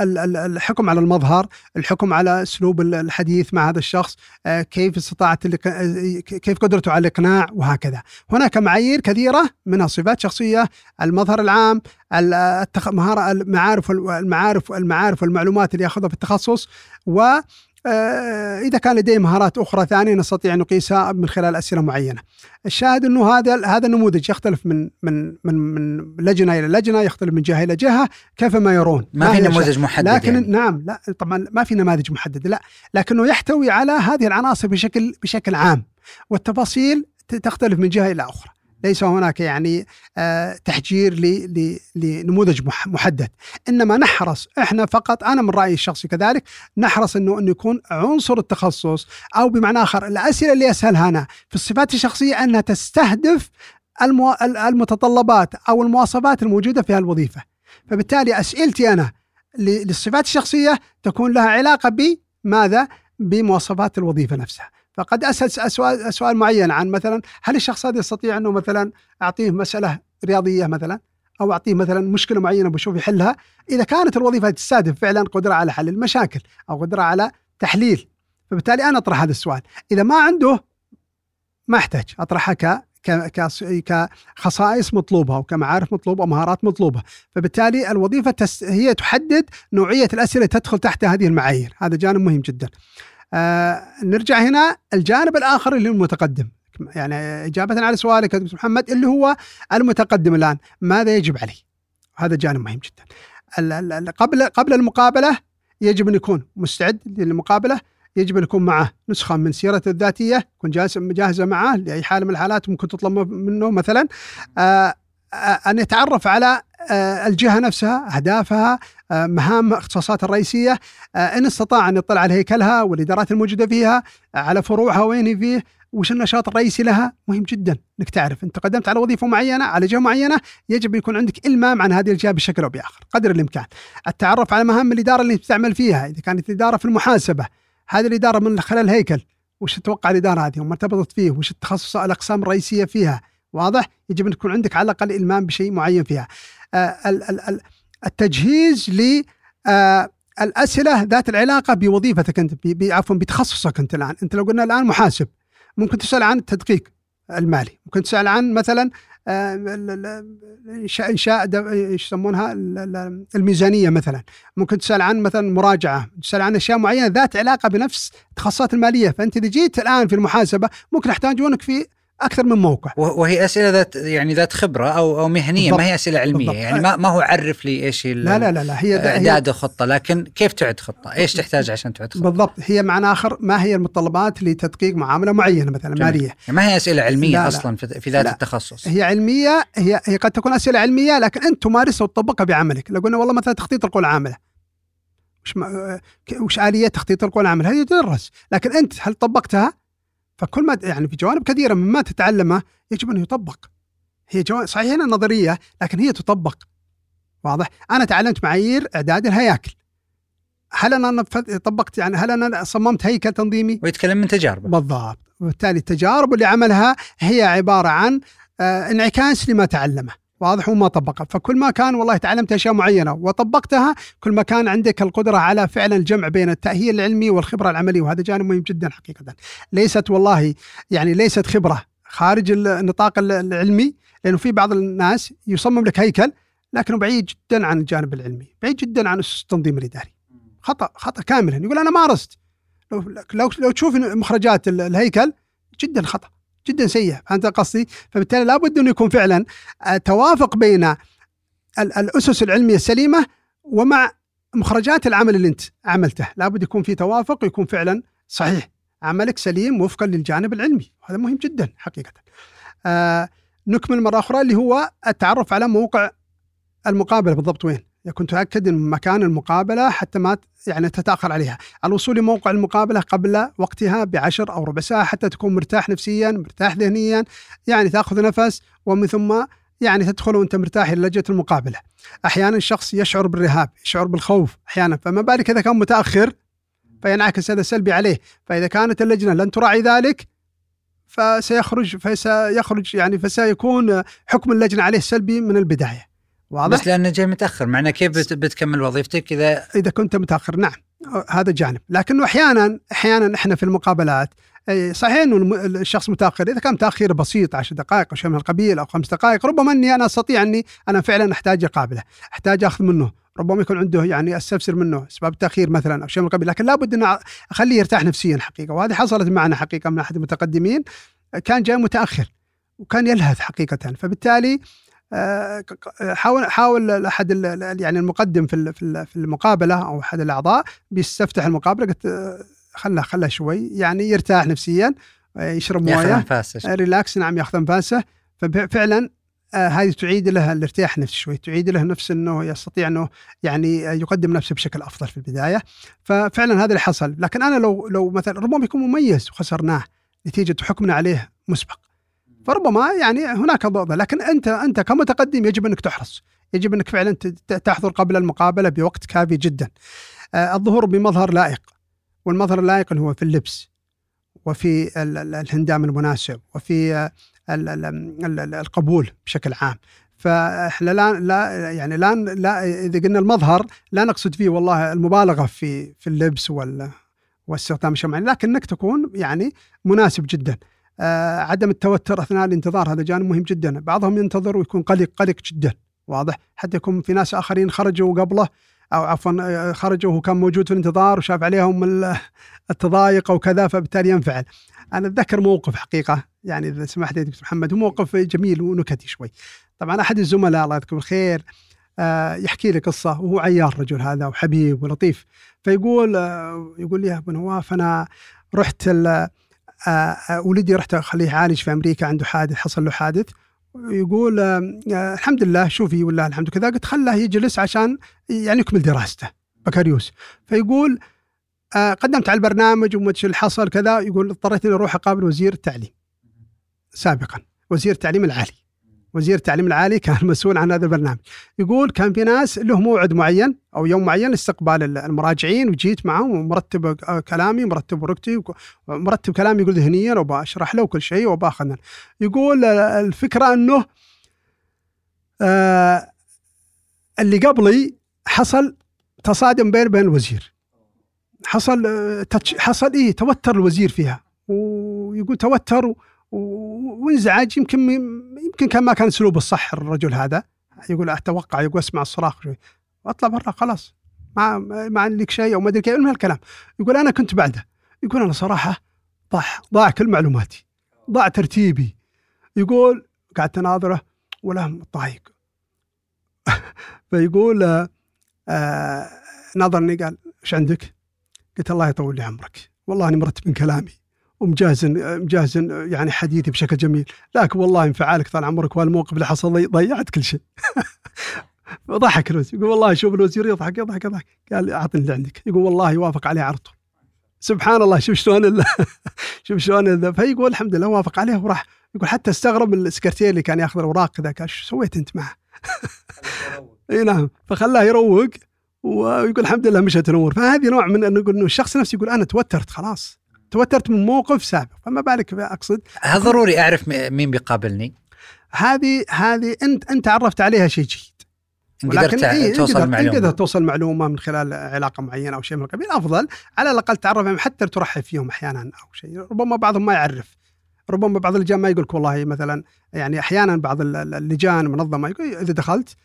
الحكم على المظهر الحكم على أسلوب الحديث مع هذا الشخص آه، كيف استطاعت كيف قدرته على الإقناع وهكذا. هناك معايير كثيرة منها صفات شخصيه المظهر العام المعارف المعارف المعارف والمعلومات اللي ياخذها في التخصص و آه، إذا كان لديه مهارات أخرى ثانية نستطيع أن نقيسها من خلال أسئلة معينة. الشاهد أنه هذا هذا النموذج يختلف من من من من لجنة إلى لجنة، يختلف من جهة إلى جهة كيف ما يرون. ما, ما في نموذج محدد لكن يعني. نعم لا طبعا ما في نماذج محددة لا، لكنه يحتوي على هذه العناصر بشكل بشكل عام والتفاصيل تختلف من جهة إلى أخرى. ليس هناك يعني آه، تحجير لنموذج محدد. إنما نحرص إحنا فقط أنا من رأيي الشخصي كذلك نحرص إنه إنه يكون عنصر التخصص أو بمعنى آخر الأسئلة اللي اسالها أنا في الصفات الشخصية أنها تستهدف المتطلبات أو المواصفات الموجودة في هالوظيفة. فبالتالي أسئلتي أنا للصفات الشخصية تكون لها علاقة بماذا؟ بمواصفات الوظيفة نفسها. فقد أسأل سؤال سؤال معين عن مثلا هل الشخص هذا يستطيع أنه مثلا أعطيه مسألة رياضية مثلا؟ أو أعطيه مثلا مشكلة معينة بشوف يحلها؟ إذا كانت الوظيفة تستهدف فعلا قدرة على حل المشاكل أو قدرة على تحليل فبالتالي أنا أطرح هذا السؤال. إذا ما عنده ما أحتاج. أطرحها ك كخصائص مطلوبة وكمعارف مطلوبة ومهارات مطلوبة. فبالتالي الوظيفة هي تحدد نوعية الأسئلة تدخل تحت هذه المعايير. هذا جانب مهم جدا. آه نرجع هنا. الجانب الآخر اللي هو المتقدم. يعني إجابة على سؤالك يا محمد اللي هو المتقدم الآن. ماذا يجب عليه؟ هذا جانب مهم جدا. قبل قبل المقابلة يجب أن يكون مستعد للمقابلة. يجب أن يكون معه نسخة من سيرته الذاتية. تكون جاهزة معه لأي حاله من الحالات ممكن تطلب منه مثلا. آه، آه، أن يتعرف على الجهة نفسها أهدافها مهام اختصاصات الرئيسية إن استطاع أن يطلع على هيكلها والإدارات الموجودة فيها على فروعها وين هي فيه وش النشاط الرئيسي لها. مهم جدا إنك تعرف. أنت قدمت على وظيفة معينة على جهة معينة يجب يكون عندك إلمام عن هذه الجهة بشكل أو بآخر قدر الإمكان. التعرف على مهام الإدارة اللي تعمل فيها إذا كانت الإدارة في المحاسبة هذه الإدارة من خلال الهيكل وش تتوقع الإدارة هذه وما ارتبطت فيه وش التخصص الأقسام الرئيسية فيها. واضح؟ يجب أن يكون عندك على الأقل إلمام بشيء معين فيها. آه التجهيز ل آه الأسئلة ذات العلاقة بوظيفتك أنت عفوا بتخصصك أنت الآن. أنت لو قلنا الآن محاسب ممكن تسأل عن التدقيق المالي. ممكن تسأل عن مثلا إنشاء إنشاء إيش يسمونها؟ الميزانية مثلا. ممكن تسأل عن مثلا مراجعة تسأل عن أشياء معينة ذات علاقة بنفس التخصصات المالية. فأنت إذا جيت الآن في المحاسبة ممكن يحتاجونك في أكثر من موقع وهي أسئلة ذات يعني ذات خبرة أو أو مهنية بالضبط. ما هي أسئلة علمية بالضبط. يعني ما, ما هو عرف لي إيش لا لا لا, لا هي اعداد خطه لكن كيف تعد خطة؟ إيش تحتاج عشان تعد خطة؟ بالضبط هي معنى آخر ما هي المتطلبات لتدقيق معاملة معينة مثلا جميل. مالية يعني ما هي أسئلة علمية لا أصلا لا. في ذات لا. التخصص هي علمية هي هي قد تكون أسئلة علمية لكن أنت تمارسها وتطبقها بعملك لو قلنا والله مثلا تخطيط القوى العامله وش ما وش آلية تخطيط القوى العامله هذه تدرس لكن أنت هل طبقتها فكل ما يعني في جوانب كثيرة مما تتعلمه يجب أن يطبق. هي جوانب صحيح هنا نظرية لكن هي تطبق. واضح؟ أنا تعلمت معايير إعداد الهياكل. هل أنا طبقت يعني هل أنا صممت هيكل تنظيمي؟ ويتكلم من تجاربه. بالضبط. وبالتالي التجارب اللي عملها هي عبارة عن آه انعكاس لما تعلمه. واضح وما طبقها. فكل ما كان والله تعلمت أشياء معينة وطبقتها كل ما كان عندك القدرة على فعلا الجمع بين التأهيل العلمي والخبرة العملية. وهذا جانب مهم جدا حقيقه. ليست والله يعني ليست خبرة خارج النطاق العلمي لأنه في بعض الناس يصمم لك هيكل لكنه بعيد جدا عن الجانب العلمي بعيد جدا عن التنظيم الإداري. خطأ خطأ كاملا. يقول أنا مارست لو لو لو تشوف مخرجات الهيكل جدا خطأ. جدا سيء فهمت قصدي؟ فبالتالي لابد انه يكون فعلا توافق بين الأسس العلمية السليمة ومع مخرجات العمل اللي أنت عملته، لابد يكون في توافق ويكون فعلا صحيح عملك سليم وفقا للجانب العلمي، هذا مهم جدا حقيقة. آه نكمل مرة أخرى اللي هو التعرف على موقع المقابلة بالضبط وين؟ يكون تأكد من مكان المقابلة حتى ما يعني تتأخر عليها الوصول لموقع المقابلة قبل وقتها بعشر أو ربع ساعة حتى تكون مرتاح نفسيا مرتاح ذهنيا يعني تأخذ نفس ومن ثم يعني تدخل وأنت مرتاح إلى لجنة المقابلة. أحيانا الشخص يشعر بالرهاب، يشعر بالخوف أحيانا، فما بالك إذا كان متأخر فينعكس هذا سلبي عليه، فإذا كانت اللجنة لن تراعي ذلك فسيخرج فسيخرج يعني فسيكون حكم اللجنة عليه سلبي من البداية. واضح؟ بس لأنه جاي متأخر. معنى كيف بتكمل وظيفتك اذا إذا كنت متأخر. نعم. هذا جانب لكنه أحيانا أحيانا إحنا في المقابلات صحيح إنه الشخص متأخر. إذا كان تأخير بسيط 10 دقائق أو شيء من القبيل أو خمس دقائق ربما إني أنا أستطيع إني أنا فعلا أحتاج اقابله أحتاج أخذ منه. ربما يكون عنده يعني أستفسر منه أسباب التأخير مثلا أو شيء من القبيل. لكن لابد ان أخليه يرتاح نفسيا حقيقة. وهذه حصلت معنا حقيقة من أحد المتقدمين. كان جاي متأخر وكان يلهث حقيقة. فبالتالي آه، حاول حاول احد يعني المقدم في في المقابلة أو أحد الأعضاء بيستفتح المقابلة قلت آه، خله خله شوي يعني يرتاح نفسيا آه، يشرب موية ريلاكس نعم ياخذ أنفاسه. ففعلا هذه تعيد له الارتياح نفسي شوي تعيد له نفس إنه يستطيع إنه يعني يقدم نفسه بشكل أفضل في البداية. ففعلا هذا اللي حصل. لكن أنا لو لو مثلا ربما يكون مميز وخسرناه نتيجة حكمنا عليه مسبق. فربما يعني هناك ضوء لكن أنت أنت كمتقدم يجب أنك تحرص يجب أنك فعلا تحضر قبل المقابلة بوقت كافي جدا. آه، الظهور بمظهر لائق والمظهر اللائق هو في اللبس وفي الهندام المناسب وفي القبول بشكل عام. فإحنا لا لا يعني لا لا إذا قلنا المظهر لا نقصد فيه والله المبالغة في في اللبس وال واستخدام الشمع لكنك تكون يعني مناسب جدا. آه عدم التوتر أثناء الانتظار هذا جانب مهم جدا. بعضهم ينتظر ويكون قلق قلق جدا. واضح. حتى يكون في ناس آخرين خرجوا قبله أو عفوا آه، خرجوا وهو كان موجود في الانتظار وشاف عليهم التضايق أو كذا فبالتالي ينفعل. أنا أتذكر موقف حقيقة يعني إذا سمحت يا دكتور محمد هو موقف جميل ونكتي شوي. طبعا أحد الزملاء الله يذكره بالخير آه، يحكي لي قصة وهو عيار الرجل هذا وحبيب ولطيف. فيقول آه، يقول لي يا أبو نواف أنا رحت آه، آه، ولدي رحت أخليه يعالج في أمريكا عنده حادث حصل له حادث. يقول آه، آه، الحمد لله شوفي والله الحمد. كذا قلت خله يجلس عشان يعني يكمل دراسته بكالوريوس. فيقول آه، قدمت على البرنامج وما اللي حصل كذا يقول اضطريت إني أروح أقابل وزير التعليم سابقا وزير التعليم العالي. وزير التعليم العالي كان مسؤول عن هذا البرنامج. يقول كان في ناس له موعد معين أو يوم معين لاستقبال ال- المراجعين وجيت معهم ومرتب آه، كلامي مرتب ورقتي وك- مرتب كلامي يقول ذهنيا وبشرح له كل شيء وبأخذ. يقول الفكرة إنه آه اللي قبلي حصل تصادم بين بين الوزير. حصل آه، حصل إيه توتر الوزير فيها. ويقول توتر وانزعج يمكن يمكن كان ما كان اسلوب الصح الرجل هذا. يقول أتوقع يقول أسمع الصراخ واطلع برا خلاص. ما ما عندي لك شيء أو ما أدري كيف. من هالكلام. يقول أنا كنت بعده. يقول أنا صراحة ضاع ضاع كل معلوماتي. ضاع ترتيبي. يقول قعدت أناظره ولا ضايق فيقول آه آه ناظرني قال إيش عندك؟ قلت الله يطول لي عمرك. والله اني مرتب من كلامي. ومجازن مجازن يعني حديثي بشكل جميل. لكن والله انفعالك طال عمرك والموقف اللي حصل لي ضيعت كل شيء. ضحك الوزير يقول والله شوف الوزير يضحك يضحك يضحك. قال أعطني اللي عندك. يقول والله وافق عليه طول. سبحان الله شوف شلون شوف شلون فيقول الحمد لله وافق عليه وراح. يقول حتى استغرب السكرتير اللي كان يأخذ الأوراق كذا قال شو سويت أنت معه؟ إي نعم. فخلاه يروق ويقول الحمد لله مشت الأمور. فهذه نوع من انه يقول إنه الشخص نفسه يقول أنا توترت خلاص. توترت من موقف سابق فما بالك أقصد. هل ضروري أعرف مين بيقابلني؟ هذه هذه أنت أنت عرفت عليها شيء جيد إن قدرت إيه، توصل إن قدرت- إن معلومه قدرت توصل معلومه من خلال علاقة معينة أو شيء من القبيل. افضل على الأقل تعرف حتى ترحب فيهم أحيانا أو شيء. ربما بعضهم ما يعرف. ربما بعض اللجان ما يقول لك والله مثلا يعني أحيانا بعض ال- ال- اللجان المنظمه يقول إذا دخلت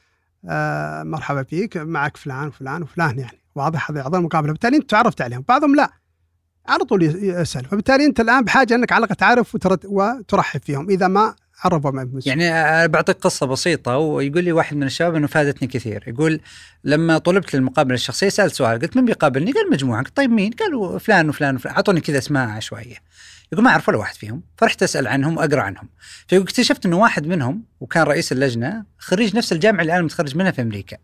آه مرحبا فيك معك فلان وفلان وفلان يعني. واضح هذا أعضاء المقابلة. بالتالي أنت تعرفت عليهم. بعضهم لا. على طول يس- يسأل فبالتالي أنت الآن بحاجة أنك على الأقل تعرف وترحب فيهم إذا ما عرفوا ما. يعني أنا بعطيك قصة بسيطة ويقول لي واحد من الشباب إنه فادتني كثير، يقول لما طلبت للمقابلة الشخصية سألت سؤال قلت من بيقابلني؟ قال مجموعة، قلت طيب مين؟ قالوا فلان وفلان وفلان، أعطوني كذا اسماء عشوائية. يقول ما أعرف ولا واحد فيهم، فرحت أسأل عنهم وأقرأ عنهم. فيقول اكتشفت إنه واحد منهم وكان رئيس اللجنة خريج نفس الجامعة اللي أنا متخرج منها في أمريكا.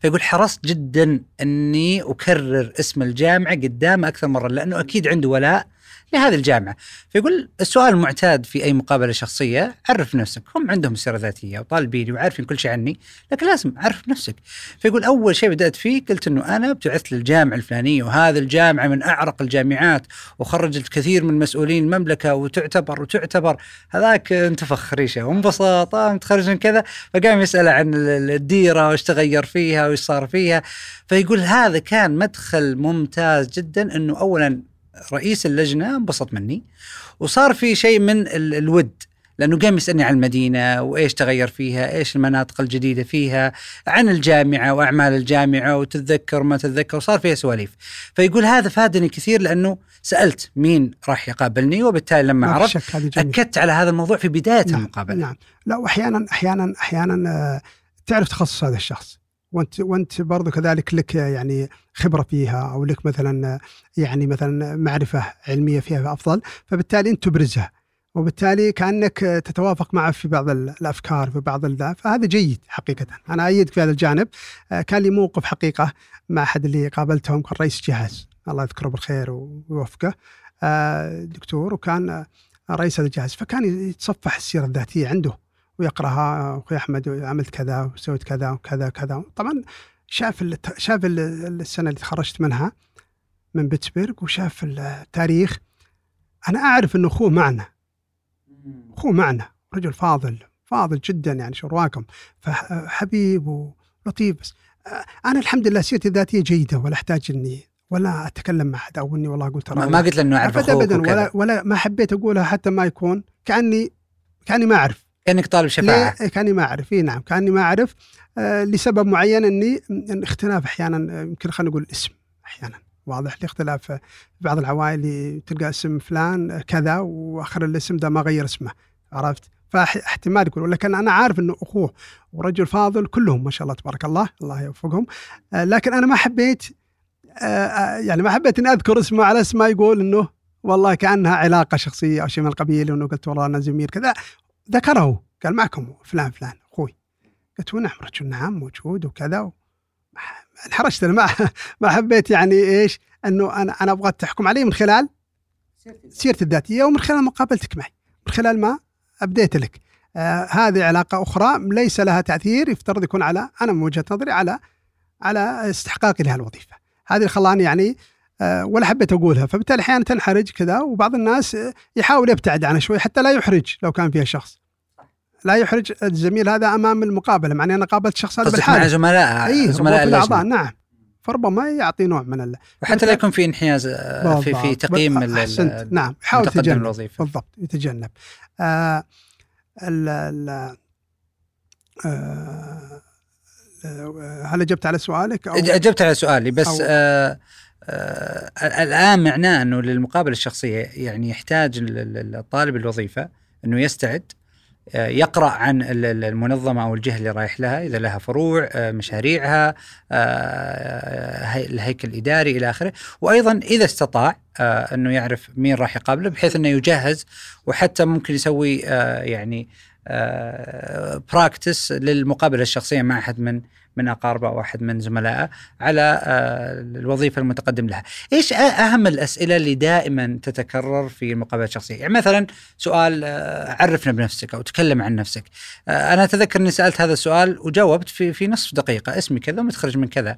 فيقول حرصت جدا إني أكرر اسم الجامعة قدامه أكثر مرة لأنه أكيد عنده ولاء لهذه الجامعة. فيقول السؤال المعتاد في أي مقابلة شخصية عرف نفسك. هم عندهم سيرة ذاتية وطالبيني وعارفين كل شيء عني لكن لازم عرف نفسك. فيقول أول شيء بدأت فيه قلت أنه أنا ابتعثت للجامعة الفلانية وهذه الجامعة من أعرق الجامعات وخرجت كثير من مسؤولين المملكة وتعتبر وتعتبر. هذاك انتفخ ريشه وانبسط آه متخرج من كذا. فقام يسأل عن ال- الديرة وايش تغير فيها وايش صار فيها. فيقول هذا كان مدخل ممتاز جدا أنه أولا رئيس اللجنة انبسط مني وصار في شيء من ال- الود لأنه قام يسألني عن المدينة وإيش تغير فيها، إيش المناطق الجديدة فيها، عن الجامعة وأعمال الجامعة وتتذكر ما تتذكر وصار فيها سواليف. فيقول هذا فادني كثير لأنه سألت مين راح يقابلني وبالتالي لما عرفت. أكدت على هذا الموضوع في بداية نعم المقابلة. نعم لا واحيانا أحيانا أحيانا آه، تعرف تخصص هذا الشخص وانت وانت برضو كذلك لك يعني خبرة فيها أو لك مثلا يعني مثلا معرفة علمية فيها أفضل فبالتالي أنت تبرزها. وبالتالي كأنك تتوافق معه في بعض ال- الأفكار في بعض ال- فهذا جيد حقيقة. أنا أيدك في هذا الجانب. كان لي موقف حقيقة مع أحد اللي قابلتهم كان رئيس جهاز. الله يذكره بالخير ويوفقه. آه، دكتور وكان رئيس هذا الجهاز. فكان يتصفح السيرة الذاتية عنده. ويقرأها أخوي أحمد عملت كذا وسويت كذا وكذا كذا طبعا شاف شاف ال السنة اللي تخرجت منها من بيتسبرغ وشاف التاريخ. أنا أعرف انه أخوه معنا. أخوه معنا رجل فاضل فاضل جدا يعني شو رواكم فحبيب ولطيف. بس أنا الحمد لله سيرتي الذاتية جيدة ولا أحتاج إني ولا أتكلم مع أحد أو إني والله أقول ترى ما قلت له إنه اعرف ابدا وكذا. ولا ولا ما حبيت أقولها حتى ما يكون كاني كأني ما أعرف. كأنك طالب شفاعة. ليه؟ كأني ما أعرف. اي نعم كأني ما أعرف. آه لسبب معين إني اختلاف أحيانا آه، يمكن خلينا نقول الاسم أحيانا. واضح لاختلاف في بعض العوائل تلقى اسم فلان كذا وآخر الاسم ده ما غير اسمه. عرفت؟ فاحتمال يقول لكن أنا عارف إنه أخوه ورجل فاضل كلهم ما شاء الله تبارك الله الله يوفقهم. آه، لكن أنا ما حبيت آه، آه، يعني ما حبيت إني أذكر اسمه على اسم ما يقول إنه والله كأنها علاقة شخصية أو شيء من القبيل وانه قلت والله أنا زميل كذا. ذكره قال معكم فلان فلان أخوي. قلت نعم رجل نعم موجود وكذا. انحرجت أنا ما ما حبيت يعني إيش أنه أنا أنا أبغى تحكم علي من خلال سيرتي الذاتية ومن خلال مقابلتك معي. من خلال ما أبديت لك. آه هذه علاقة أخرى ليس لها تأثير يفترض يكون على أنا من وجهة نظري على على استحقاقي لها الوظيفة. هذه اللي خلاني يعني ولا حبيت أقولها. فبالتالي أحيانا تنحرج كذا وبعض الناس يحاول يبتعد عنها شوي حتى لا يحرج لو كان فيها شخص. لا يحرج الزميل هذا أمام المقابلة معني أنا قابلت شخص هذا بالحاله مع زملاء أي زملاء الأعضاء نعم. فربما يعطي نوع من ال... وحتى لا يكون في انحياز آه، في في تقييم أحسنت. نعم يحاول يتجنب الوظيفة. بالضبط يتجنب. آه ال ال آه هل أجبت على سؤالك؟ أو أجبت على سؤالي بس أو آه آه الآن معناه أنه للمقابله الشخصية يعني يحتاج الطالب الوظيفة أنه يستعد يقرأ عن المنظمة أو الجهة اللي رايح لها إذا لها فروع آه، مشاريعها آه، الهيكل الإداري إلى آخره. وأيضا إذا استطاع آه، أنه يعرف مين راح يقابله بحيث أنه يجهز وحتى ممكن يسوي يعني براكتس للمقابلة الشخصية مع أحد من من اقاربه أو احد من زملائه على آه، الوظيفة المتقدم لها. إيش أهم الأسئلة اللي دائما تتكرر في المقابلات الشخصية؟ يعني مثلا سؤال آه، عرفنا بنفسك أو تكلم عن نفسك. آه، أنا أتذكر إني سألت هذا السؤال وجاوبت في في نصف دقيقة اسمي كذا ومتخرج من كذا.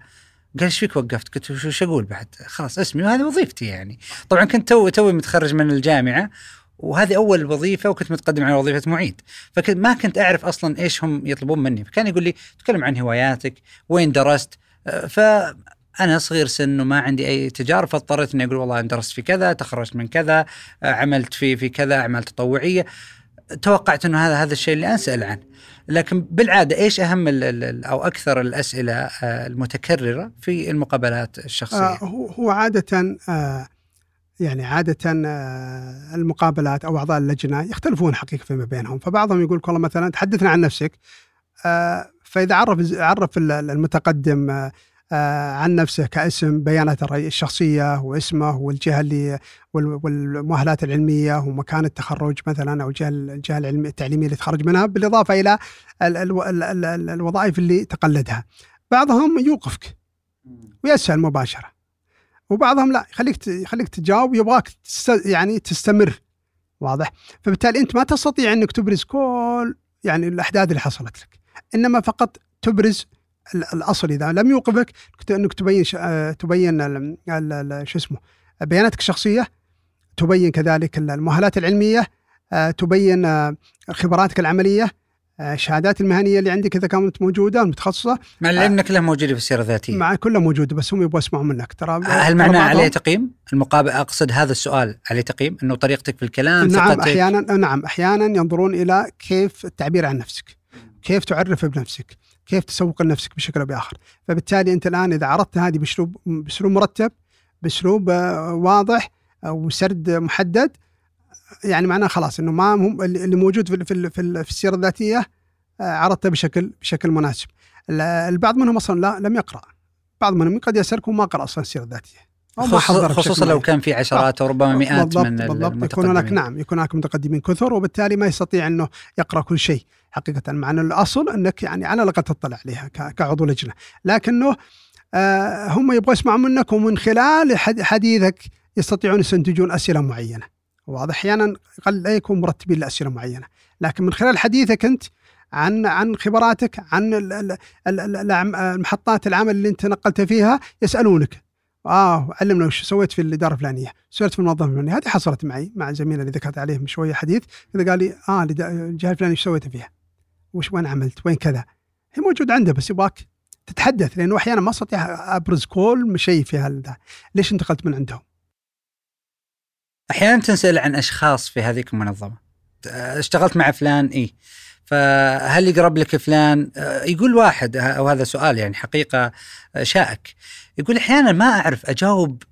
قال إيش فيك وقفت؟ قلت وش أقول بعد؟ خلاص اسمي وهذه وظيفتي يعني. طبعا كنت توي توي متخرج من الجامعة وهذه أول وظيفة وكنت متقدم على وظيفة معيد. فكنت ما كنت أعرف أصلا إيش هم يطلبون مني. فكان يقول لي تكلم عن هواياتك وين درست؟ آه، فأنا صغير سن وما عندي أي تجارب فاضطريت إني أقول والله أنا درست في كذا تخرجت من كذا آه، عملت في في كذا أعمال تطوعية. توقعت إنه هذا هذا الشيء اللي اسال عنه. لكن بالعادة إيش أهم أو أكثر الأسئلة آه، المتكررة في المقابلات الشخصية؟ هو عادة يعني عادة آه، المقابلات أو أعضاء اللجنة يختلفون حقيقة فيما بينهم. فبعضهم يقول والله مثلا تحدثنا عن نفسك آه، فإذا عرف عرف المتقدم آه، عن نفسه كاسم بيانات الشخصية واسمه والجهة اللي والمؤهلات العلمية ومكان التخرج مثلا أو الجهة الجهة التعليمية اللي تخرج منها بالإضافة إلى الوظائف اللي تقلدها. بعضهم يوقفك ويسأل مباشرة. وبعضهم لا يخليك يخليك تجاوب يبغاك يعني تستمر. واضح؟ فبالتالي أنت ما تستطيع أنك تبرز كل يعني الأحداث اللي حصلت لك. إنما فقط تبرز الأصل. إذا لم يوقفك أنك تبين تبين شو اسمه بياناتك الشخصية تبين كذلك المؤهلات العلمية تبين خبراتك العملية الشهادات المهنية اللي عندك إذا كانت موجودة المتخصصة مع العلم كلها موجودة في السيره الذاتية مع كلها موجودة بس هم يبغوا يسمعوا منك ترى هل معناه عليه تقييم؟ المقابل أقصد هذا السؤال عليه تقييم إنه طريقتك في الكلام نعم ثقتك. أحيانا نعم أحيانا ينظرون إلى كيف التعبير عن نفسك كيف تعرف بنفسك كيف تسوق لنفسك بشكل أو بآخر فبالتالي أنت الآن إذا عرضت هذه بأسلوب بأسلوب مرتب بأسلوب آه، واضح وسرد محدد يعني معناه خلاص إنه ما هم اللي موجود في في في السيرة الذاتية آه، عرضته بشكل بشكل مناسب. البعض منهم أصلا لا لم يقرأ. بعض منهم قد يسألك وما قرأ أصلا السيرة الذاتية. خصوصا لو كان في عشرات أو ربما مئات بالضبط من بالضبط يكون هناك نعم يكون هناك متقدمين كثر وبالتالي ما يستطيع إنه يقرأ كل شيء حقيقة مع ان الأصل إنك يعني على الأقل تطلع عليها كعضو لجنة لكنه آه هم يبغوا يسمعوا منك ومن خلال حديثك يستطيعون يستنتجون أسئلة معينة. واضح أحيانا قد لا يكون مرتبين لأسئلة معينة لكن من خلال حديثك أنت عن عن خبراتك عن المحطات العمل اللي أنت نقلت فيها يسألونك آه علمنا وش سويت في الإدارة الفلانية، سويت في المنظمة الفلانية، هذه حصلت معي مع زميلي اللي ذكرت عليه من شوية حديث، كذا قال لي آه الجهة الفلانية إيش سويت فيها؟ وش وين عملت؟ وين كذا؟ هي موجود عنده بس يبغاك تتحدث لأنه أحيانا ما أستطيع أبرز كل شيء في هذا، ليش انتقلت من عندهم؟ أحيانا تنسأل عن أشخاص في هذيك المنظمة. اشتغلت مع فلان إي. فهل يقرب لك فلان؟ يقول واحد وهذا سؤال يعني حقيقة شائك. يقول أحيانا ما أعرف أجاوب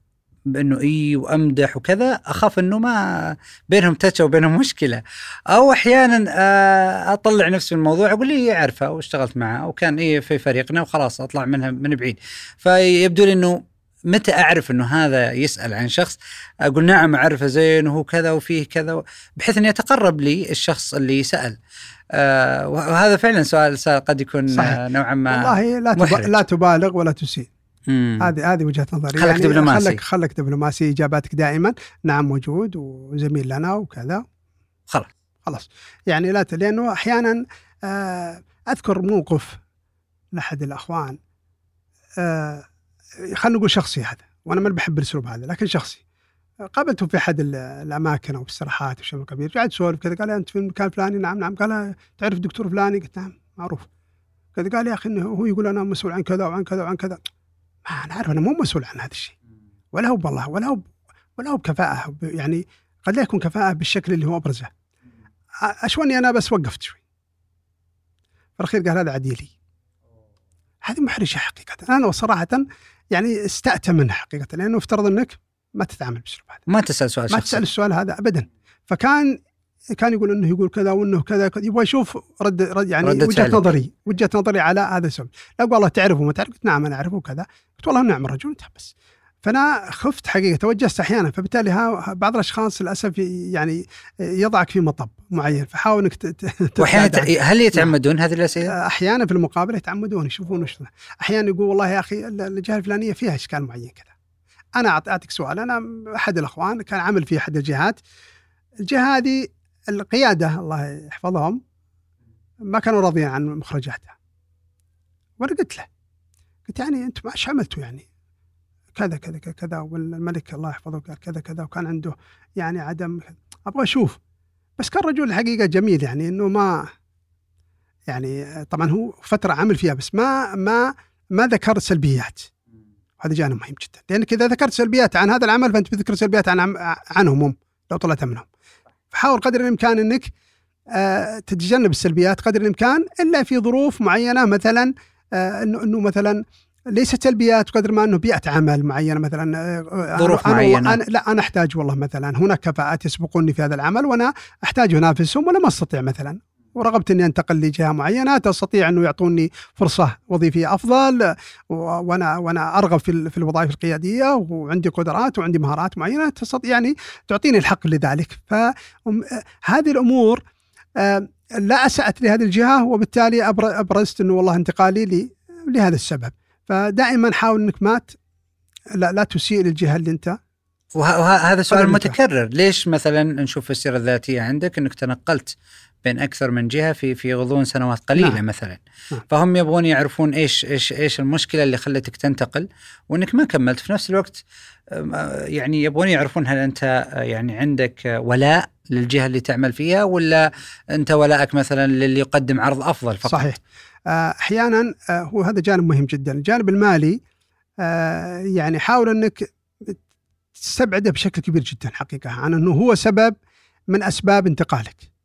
بأنه إي وأمدح وكذا أخاف أنه ما بينهم تاتش أو بينهم مشكلة. أو أحيانا آه، أطلع نفسي من الموضوع أقول لي أعرفه واشتغلت معه وكان إيه في فريقنا وخلاص أطلع منها من بعيد. فيبدو لي أنه متى أعرف إنه هذا يسأل عن شخص؟ أقول نعم أعرفه زين وهو كذا وفيه كذا بحيث إنه يتقرب لي الشخص اللي سأل. آه وهذا فعلا سؤال, سؤال قد يكون صحيح. آه نوعا ما والله لا تب... لا تبالغ ولا تسيء. هذه هذه وجهة نظري. خلك يعني دبلوماسي. خلك خلك دبلوماسي إجاباتك دائما. نعم موجود وزميل لنا وكذا. خلاص. خلاص. يعني لا. لأنه أحيانا آه أذكر موقف لأحد الأخوان. آه خلينا نقول شخصي هذا وأنا ما بحب الأسلوب هذا لكن شخصي. قابلته في أحد الأماكن أو الاستراحات وشيء كبير قاعد يسولف كذا قال أنت في المكان الفلاني نعم نعم. قال تعرف دكتور فلاني؟ قلت نعم معروف. كذا قال يا أخي إنه هو يقول أنا مسؤول عن كذا وعن كذا وعن كذا. ما أنا عارف أنا مو مسؤول عن هذا الشيء. ولا هو بالله ولا هو ولا هو بكفاءة يعني قد لا يكون كفاءة بالشكل اللي هو أبرزه. اشوني أنا بس وقفت شوي. في الأخير قال هذا عديلي. هذه محرجة حقيقة. أنا وصراحه يعني استأتى منه حقيقة لأنه افترض إنك ما تتعامل بالاسلوب هذا. ما تسأل سؤال ما تسأل السؤال هذا ابدا. فكان كان يقول إنه يقول كذا وإنه كذا يبغى يشوف رد, رد يعني وجهة نظري وجهة نظري على هذا السبب. لا والله تعرفه ما تعرف؟ قلت نعم أنا أعرفه وكذا. قلت والله نعم الرجل انتهى بس. فأنا خفت حقيقة توجست أحيانا فبالتالي ها بعض الأشخاص للأسف يعني يضعك في مطب معين فحاول إنك واحيانا هل يتعمدون هذه الأسئلة؟ أحيانا في المقابله يتعمدون يشوفون وش أحيانا يقول والله يا أخي الجهة الفلانية فيها إشكال معين كذا. أنا أعطيك سؤال أنا أحد الأخوان كان عمل في أحد الجهات. الجهة هذه القيادة الله يحفظهم ما كانوا راضيين عن مخرجاتها. وأنا قلت له قلت يعني أنتم إيش عملتوا يعني؟ كذا كذا كذا, والملك الله يحفظه قال كذا كذا وكان عنده يعني عدم أبغى أشوف. بس كان رجل الحقيقة جميل يعني إنه ما يعني طبعا هو فترة عمل فيها بس ما ما ما ذكر سلبيات. هذا جانب مهم جدا. لأنك إذا ذكرت سلبيات عن هذا العمل فأنت بتذكر سلبيات عن عنهم هم لو طلعت منهم. فحاول قدر الإمكان إنك آه تتجنب السلبيات قدر الإمكان إلا في ظروف معينة مثلا آه إنه إنه مثلا ليست سلبيات قدر ما أنه بيئة عمل معينة مثلا آه، ظروف معينة. أنا لا أنا أحتاج والله مثلا هناك كفاءات يسبقوني في هذا العمل وأنا أحتاج أنافسهم ولا ما أستطيع مثلا. ورغبت إني أنتقل لجهة معينة تستطيع أنه يعطوني فرصة وظيفية أفضل وأنا وأنا أرغب في في الوظائف القيادية وعندي قدرات وعندي مهارات معينة تستطيع يعني تعطيني الحق لذلك. فهذه الأمور لا أسأت لهذه الجهة وبالتالي أبرزت إنه والله انتقالي لي لهذا السبب. فدائما حاول إنك ما لا, لا تسيء للجهة اللي أنت. وهذا سؤال متكرر. ليش مثلا نشوف في السيرة الذاتية عندك إنك تنقلت بين أكثر من جهة في في غضون سنوات قليلة نعم. مثلا. نعم. فهم يبغون يعرفون إيش إيش إيش المشكلة اللي خلتك تنتقل وإنك ما كملت. في نفس الوقت يعني يبغون يعرفون هل أنت يعني عندك ولاء للجهة اللي تعمل فيها ولا أنت ولائك مثلا للي يقدم عرض أفضل فقط؟ صحيح. آه، أحيانا آه، هو هذا جانب مهم جدا. الجانب المالي آه، يعني حاول أنك تستبعده بشكل كبير جدا حقيقة. عن إنه هو سبب من أسباب انتقالك.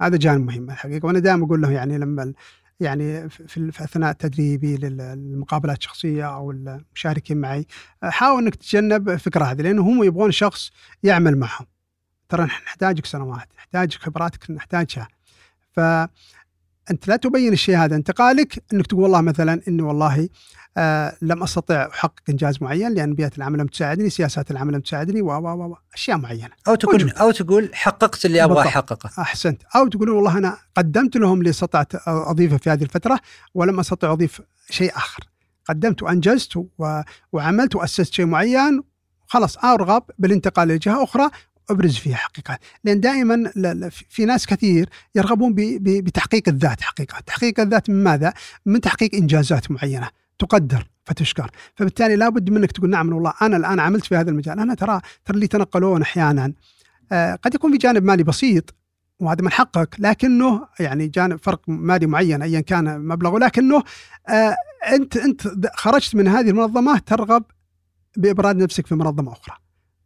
هذا جانب مهم الحقيقة وأنا دائما أقول له يعني لما يعني في, أثناء تدريبي للمقابلات الشخصية أو المشاركين معي حاول إنك تتجنب الفكرة هذه لأنه هم يبغون شخص يعمل معهم. ترى نحتاجك سنوات نحتاج خبراتك نحتاجها. ف أنت لا تبين الشيء هذا انتقالك أنك تقول والله مثلا انه والله آه لم أستطع أحقق إنجاز معين لأن بيئة العمل لم تساعدني، سياسات العمل لم تساعدني و و أشياء معينة. أو تقول أو تقول حققت اللي أبغى أحققه. أحسنت، أو تقول والله أنا قدمت لهم اللي استطعت أضيفه في هذه الفترة ولم أستطع أضيف شيء آخر. قدمت وأنجزت و... وعملت وأسست شيء معين خلاص ارغب بالانتقال لجهة أخرى أبرز فيها حقيقة. لأن دائما في ناس كثير يرغبون بتحقيق الذات حقيقة. تحقيق الذات من ماذا؟ من تحقيق إنجازات معينة تقدر فتشكر. فبالتالي لابد منك تقول نعم والله أنا الآن عملت في هذا المجال. أنا ترى ترى اللي يتنقلون أحيانا آه قد يكون في جانب مالي بسيط وهذا من حقك لكنه يعني جانب فرق مالي معين ايا كان مبلغه لكنه آه أنت أنت خرجت من هذه المنظمة ترغب بابراز نفسك في منظمة أخرى.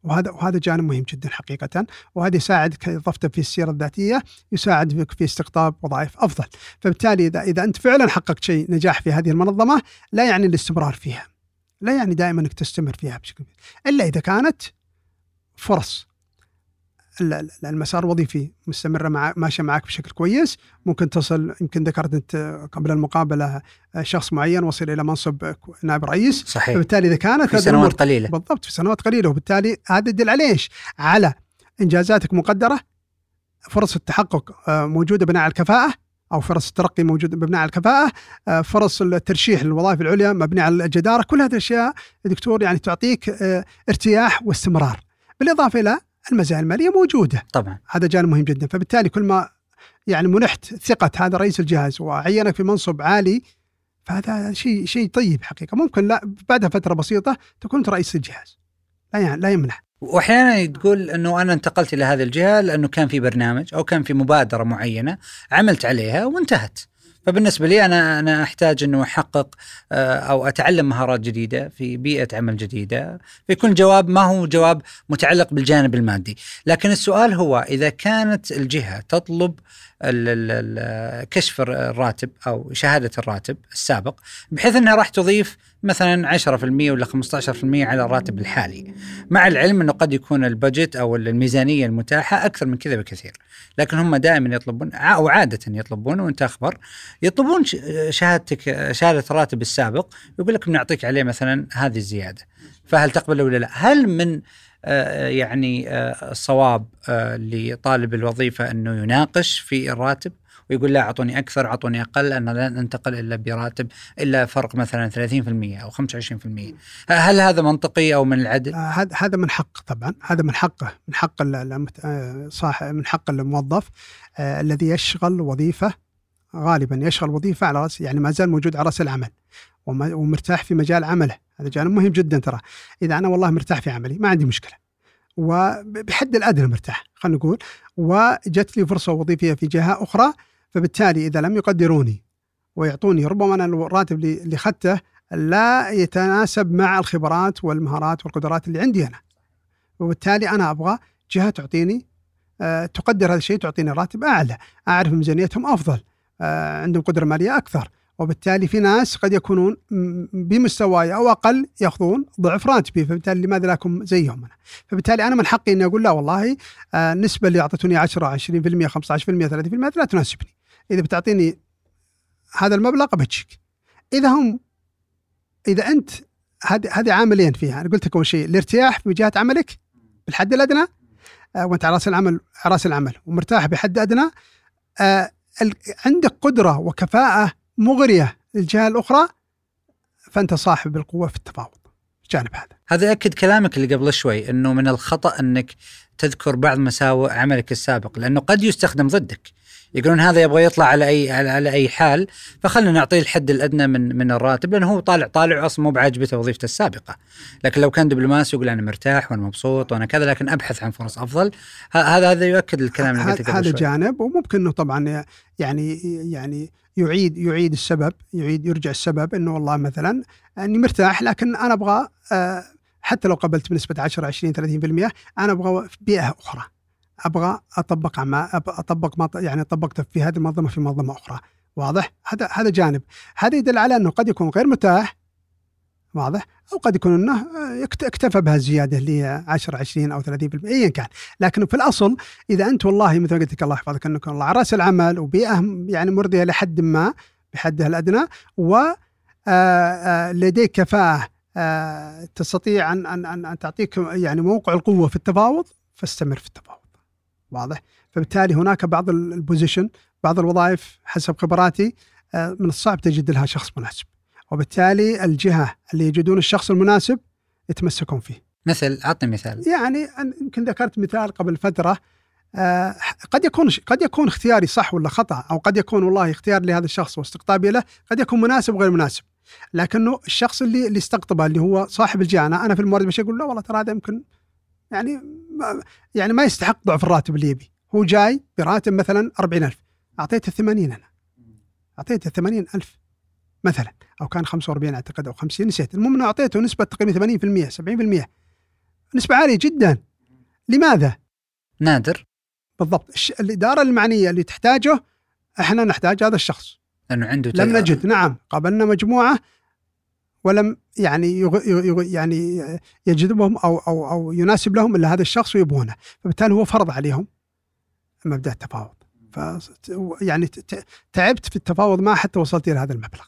وهذا وهذا جانب مهم جدا حقيقه وهذا يساعدك اضفته في السيرة الذاتية يساعدك في استقطاب وظائف أفضل. فبالتالي اذا إذا أنت فعلا حققت شيء نجاح في هذه المنظمة لا يعني الاستمرار فيها. لا يعني دائما إنك تستمر فيها بشكل كبير. إلا إذا كانت فرص. المسار الوظيفي مستمره مع ماشيه معك بشكل كويس. ممكن تصل يمكن ذكرت أنت قبل المقابلة شخص معين وصل إلى منصب نائب رئيس. صحيح. فبالتالي إذا كانت في سنوات قليلة. بالضبط في سنوات قليلة. وبالتالي هذا يدل على إيش؟ على إنجازاتك مقدرة فرص التحقق آه، موجودة بناء على الكفاءة أو فرص الترقي موجوده مبنيه على الكفاءة آه، فرص الترشيح للوظائف العليا مبنيه على الجدارة. كل هذه الأشياء يا دكتور يعني تعطيك آه، ارتياح واستمرار. بالإضافة إلى المزايا المالية موجودة. طبعا. هذا جانب مهم جدا. فبالتالي كل ما يعني منحت ثقة هذا رئيس الجهاز وعينك في منصب عالي فهذا شيء شيء طيب حقيقة. ممكن لا بعدها فترة بسيطة تكون رئيس الجهاز. لا يعني لا يمنع. واحيانا تقول إنه أنا انتقلت إلى هذه الجهة لأنه كان في برنامج أو كان في مبادرة معينة عملت عليها وانتهت. فبالنسبة لي أنا أنا أحتاج إنه أحقق آه، أو أتعلم مهارات جديدة في بيئة عمل جديدة فيكون الجواب ما هو جواب متعلق بالجانب المادي. لكن السؤال هو إذا كانت الجهة تطلب كشف الراتب أو شهادة الراتب السابق بحيث إنها راح تضيف مثلا 10% ولا 15% على الراتب الحالي. مع العلم إنه قد يكون البجت أو الميزانية المتاحة أكثر من كذا بكثير. لكن هم دائما يطلبون أو عادة يطلبون وأنت أخبر يطلبون شهادتك شهادة الراتب السابق يقول لك بنعطيك عليه مثلا هذه الزيادة. فهل تقبل ولا لا؟ هل من يعني آه، الصواب آه، لطالب الوظيفة أنه يناقش في الراتب ويقول لا أعطوني أكثر أعطوني أقل أنا لن انتقل إلا براتب إلا فرق مثلا 30% أو 25% هل هذا منطقي أو من العدل؟ آه، هذا هذا من حق طبعا. هذا من حقه من حق آه، صاحب من حق الموظف آه، الذي يشغل وظيفة غالبا يشغل وظيفة على رأس يعني ما زال موجود على رأس العمل. ومرتاح في مجال عمله. هذا جانب مهم جدا ترى. إذا أنا والله مرتاح في عملي ما عندي مشكلة. وبحد الأدنى مرتاح خلينا نقول. وجت لي فرصة وظيفيه في جهة أخرى فبالتالي إذا لم يقدروني ويعطوني ربما أنا الراتب اللي اخذته لا يتناسب مع الخبرات والمهارات والقدرات اللي عندي أنا. وبالتالي أنا أبغى جهة تعطيني آه، تقدر هذا الشيء تعطيني راتب أعلى أعرف ميزانيتهم أفضل آه، عندهم قدرة مالية أكثر. وبالتالي في ناس قد يكونون بمستواي أو أقل يأخذون ضعف راتبي. فبالتالي لماذا لا اكون زيهم أنا؟ فبالتالي أنا من حقي إني أقول لا والله آه، النسبة اللي أعطتوني 10 20% 15% 30% لا تناسبني. إذا بتعطيني هذا المبلغ بتشيك إذا هم إذا أنت هذه هذه عاملين فيها. أنا قلت لك أول شيء الارتياح في جهة عملك بالحد الأدنى آه، وأنت على رأس العمل على رأس العمل ومرتاح بحد أدنى آه، عندك قدرة وكفاءة مغرية للجهة الأخرى فأنت صاحب القوة في التفاوض. الجانب هذا. هذا ياكد كلامك اللي قبل شوي إنه من الخطأ إنك تذكر بعض مساوئ عملك السابق لأنه قد يستخدم ضدك. يقولون هذا يبغى يطلع على اي على, على أي حال فخلنا نعطيه الحد الأدنى من من الراتب لأنه هو طالع طالع أصلا مو بعاجبته وظيفته السابقة. لكن لو كان دبلوماسي يقول أنا مرتاح وأنا مبسوط وأنا كذا لكن أبحث عن فرص أفضل هذا هذا يؤكد الكلام اللي قلته هذا جانب وممكن إنه طبعا يعني يعني يعيد يعيد السبب يعيد يرجع السبب إنه والله مثلا أني مرتاح لكن أنا أبغى آه، حتى لو قبلت بنسبة 10 20 30% أنا أبغى بيئة أخرى. أبغى أطبق أب- أطبق ما يعني طبقته في هذه المنظمة في منظمة أخرى. واضح؟ هذا هذا جانب. هذا يدل على أنه قد يكون غير متاح. واضح؟ أو قد يكون أنه اكتفى بهالزياده اللي هي 10 20 أو 30% ايا كان. لكن في الأصل إذا أنت والله مثل ما قلت لك الله يحفظك أنك على رأس العمل وبيئة يعني مرضية لحد ما بحدها الادنى و لديك كفاءة تستطيع أن أن أن تعطيك يعني موقع القوة في التفاوض فاستمر في التفاوض. واضح. فبالتالي هناك بعض ال- البوزيشن بعض الوظائف حسب خبراتي آه، من الصعب تجد لها شخص مناسب. وبالتالي الجهة اللي يجدون الشخص المناسب يتمسكون فيه. مثل اعطني مثال. يعني يمكن ذكرت مثال قبل فترة آه، قد يكون قد يكون اختياري صح ولا خطأ أو قد يكون والله اختيار لهذا الشخص واستقطابي له قد يكون مناسب وغير مناسب. لكنه الشخص اللي اللي استقطبه اللي هو صاحب الجهة أنا أنا في الموارد البشريه أقول لا والله ترى هذا يمكن يعني ما يعني ما يستحق ضعف الراتب اللي يبي. هو جاي براتب مثلا 40000 أعطيته 80 أنا. أعطيته 80000 مثلا. أو كان 45 أعتقد أو 50 نسيت. المهم إنه أعطيته نسبة تقريبا 80% 70% نسبة عالية جدا. لماذا؟ نادر. بالضبط. الإدارة المعنية اللي تحتاجه إحنا نحتاج هذا الشخص. لأنه عنده لم نجد. نعم. قابلنا مجموعة ولم يعني يغ... يغ... يعني يجذبهم أو أو أو يناسب لهم إلا هذا الشخص ويبغونه. فبالتالي هو فرض عليهم مبدأ التفاوض. ف يعني تعبت في التفاوض معه حتى وصلت إلى هذا المبلغ.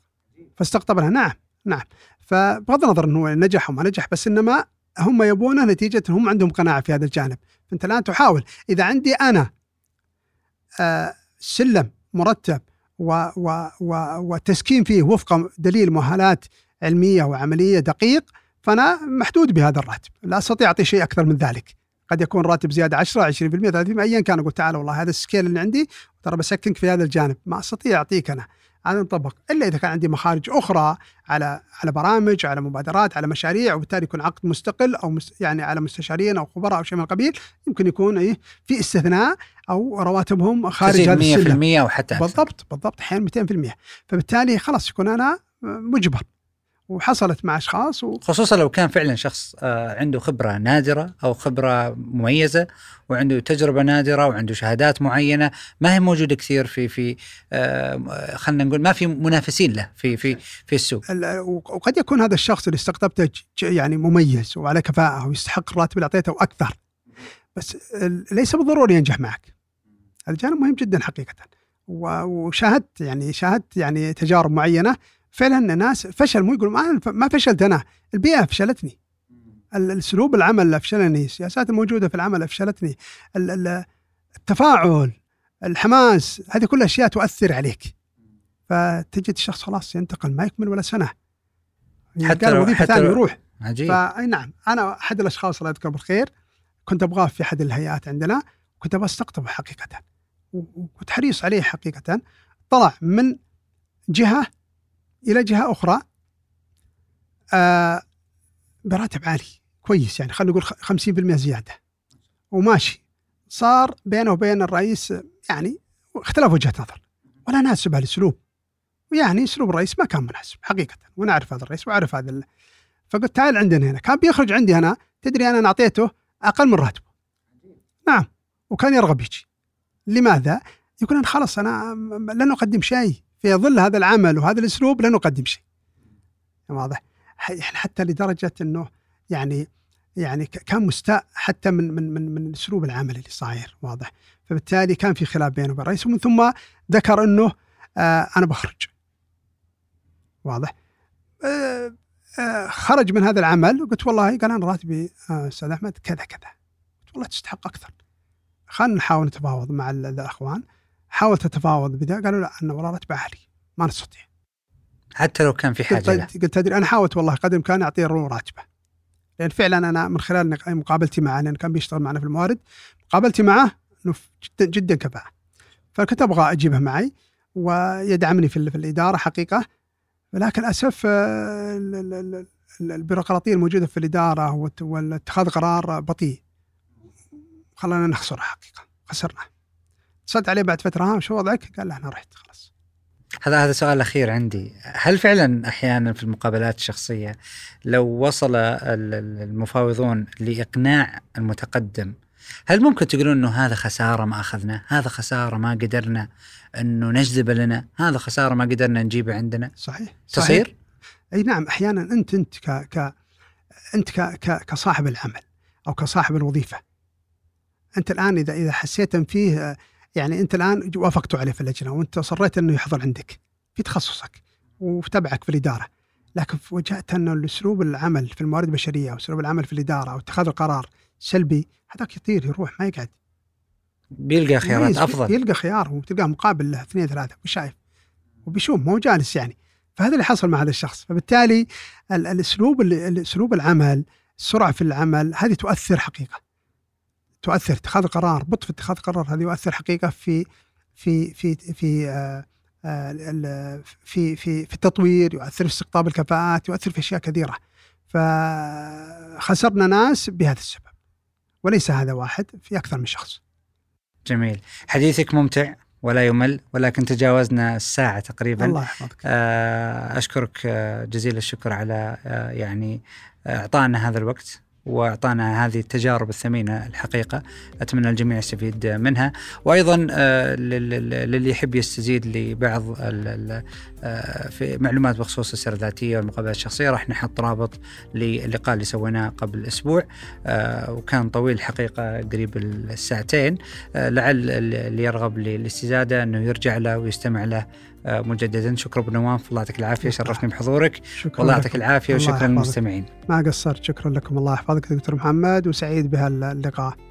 فاستقطبنا نعم نعم. فبغض النظر إنه نجح وما نجح بس إنما هم يبونه نتيجة هم عندهم قناعة في هذا الجانب. فأنت الآن تحاول. إذا عندي أنا آه سلم مرتب و و و وتسكين فيه وفق دليل مؤهلات علمية وعملية دقيق فأنا محدود بهذا الراتب. لا أستطيع أعطي شيء أكثر من ذلك. قد يكون راتب زيادة 10 20% 30% ايا كان أقول تعال والله هذا السكيل اللي عندي ترى بسكنك في هذا الجانب. ما أستطيع أعطيك أنا. هذا ينطبق إلا إذا كان عندي مخارج أخرى على على برامج على مبادرات على مشاريع وبالتالي يكون عقد مستقل أو مس يعني على مستشارين أو خبراء أو شيء من القبيل يمكن يكون إيه في استثناء أو رواتبهم خارج هذا السلم 100% أو حتى بالضبط بالضبط أحيانا 200% فبالتالي خلاص يكون أنا مجبر. وحصلت مع أشخاص و... خصوصا لو كان فعلا شخص آه، عنده خبرة نادرة أو خبرة مميزة وعنده تجربة نادرة وعنده شهادات معينة ما هي موجودة كثير في في آه، خلينا نقول ما في منافسين له في في في السوق. وقد يكون هذا الشخص اللي استقطبته يعني مميز وعلى كفاءة ويستحق الراتب اللي أعطيته وأكثر بس ليس بالضروري ينجح معك. هذا جانب مهم جدا حقيقه. وشاهدت يعني شاهدت يعني تجارب معينة فعلا الناس فشل مو يقول ما فشلت أنا. البيئة فشلتني. الأسلوب العمل افشلني السياسات الموجودة في العمل افشلتني التفاعل الحماس هذه كلها أشياء تؤثر عليك. فتجد الشخص خلاص ينتقل ما يكمل ولا سنة. حتى لو وظيفة ثانية يروح. عجيب. فأي نعم أنا أحد الأشخاص الله يذكره بالخير كنت أبغاه في أحد الهيئات عندنا كنت أبغى أستقطبه حقيقة. وكنت حريص عليه حقيقة. طلع من جهة إلى جهة أخرى آه براتب عالي كويس يعني خلينا نقول 50% زيادة. وماشي. صار بينه وبين الرئيس يعني اختلاف وجهه نظر. ولا ناسب هالاسلوب ويعني أسلوب الرئيس ما كان مناسب حقيقة. وأنا اعرف هذا الرئيس وأعرف هذا ال... فقلت تعال عندنا هنا. كان بيخرج عندي هنا تدري أنا اعطيته أقل من راتبه. نعم. وكان يرغب يجي. لماذا؟ يقول أنا خلاص أنا لن أقدم شيء. في ظل هذا العمل وهذا الأسلوب لا نقدم شيء. واضح. حتى لدرجة إنه يعني يعني كان مستاء حتى من من من من أسلوب العمل اللي صاير. واضح. فبالتالي كان في خلاف بينه وبين الرئيس. ومن ثم ذكر إنه آه أنا بخرج. واضح. آه آه خرج من هذا العمل وقلت والله قال أنا راتبي آه، أستاذ أحمد كذا كذا. قلت والله تستحق أكثر. خلينا نحاول نتفاوض مع الأخوان. حاولت أتفاوض بدا قالوا لا أنه والله راتبه عالي ما نستطيع. حتى لو كان في حاجة قلت. قلت تدري أنا حاولت والله قدر الإمكان أعطيه راتبة. لأن فعلا أنا من خلال مقابلتي معه لأن كان بيشتغل معنا في الموارد مقابلتي معه انه جدا جدا كفاءة. فكنت أبغى أجيبه معي ويدعمني في, في الإدارة حقيقة. ولكن للأسف آه، البيروقراطية الموجودة في الإدارة واتخاذ قرار بطيء. خلانا نخسره حقيقة خسرناه. اتصلت عليه بعد فترة ها شو وضعك؟ قال له أنا رحت خلاص هذا هذا سؤال أخير عندي، هل فعلا أحيانا في المقابلات الشخصية لو وصل المفاوضون لإقناع المتقدم هل ممكن تقولون إنه هذا خسارة ما أخذنا؟ هذا خسارة ما قدرنا إنه نجذبه لنا، هذا خسارة ما قدرنا نجيبه عندنا؟ صحيح تصير؟ صحيح. أي نعم أحيانا أنت أنت ك ك أنت ك ك كصاحب العمل أو كصاحب الوظيفة أنت الآن إذا إذا حسيت ان فيه يعني انت الآن وافقتوا عليه في اللجنة وانت اصريت إنه يحضر عندك في تخصصك وتبعك في الإدارة. لكن وجدت أن الأسلوب العمل في الموارد البشرية أو أسلوب العمل في الإدارة أو اتخاذ القرار سلبي هذاك يطير يروح ما يقعد. بيلقى خيارات أفضل. يلقى خيار وتلقاه مقابل له اثنين ثلاثة مش شايف؟ وبيشوف مو جالس يعني. فهذا اللي حصل مع هذا الشخص. فبالتالي الأسلوب الأسلوب العمل السرعه في العمل هذه تؤثر حقيقة. تؤثر اتخاذ القرار بطء في اتخاذ القرار هذا يؤثر حقيقة في في في في آه، آه، في في في التطوير يؤثر في استقطاب الكفاءات يؤثر في أشياء كثيرة. فخسرنا ناس بهذا السبب وليس هذا واحد في أكثر من شخص. جميل. حديثك ممتع ولا يمل ولكن تجاوزنا الساعة تقريبا. الله يحفظك. آه، أشكرك جزيل الشكر على يعني إعطائنا هذا الوقت. وأعطانا هذه التجارب الثمينة الحقيقة. أتمنى الجميع يستفيد منها. وأيضا آه، للي يحب يستزيد لبعض آه، في معلومات بخصوص السيرة الذاتية والمقابلات الشخصية راح نحط رابط للقاء اللي سويناه قبل أسبوع. آه، وكان طويل الحقيقة قريب الساعتين. لعل اللي يرغب للاستزاده إنه يرجع له ويستمع له مجددا. شكرا أبو نواف. الله يعطيك العافية. شرفتني بحضورك. شكرا الله يعطيك العافية وشكرا للمستمعين. ما قصرت. شكرا لكم. الله يحفظك دكتور محمد. وسعيد بهاللقاء.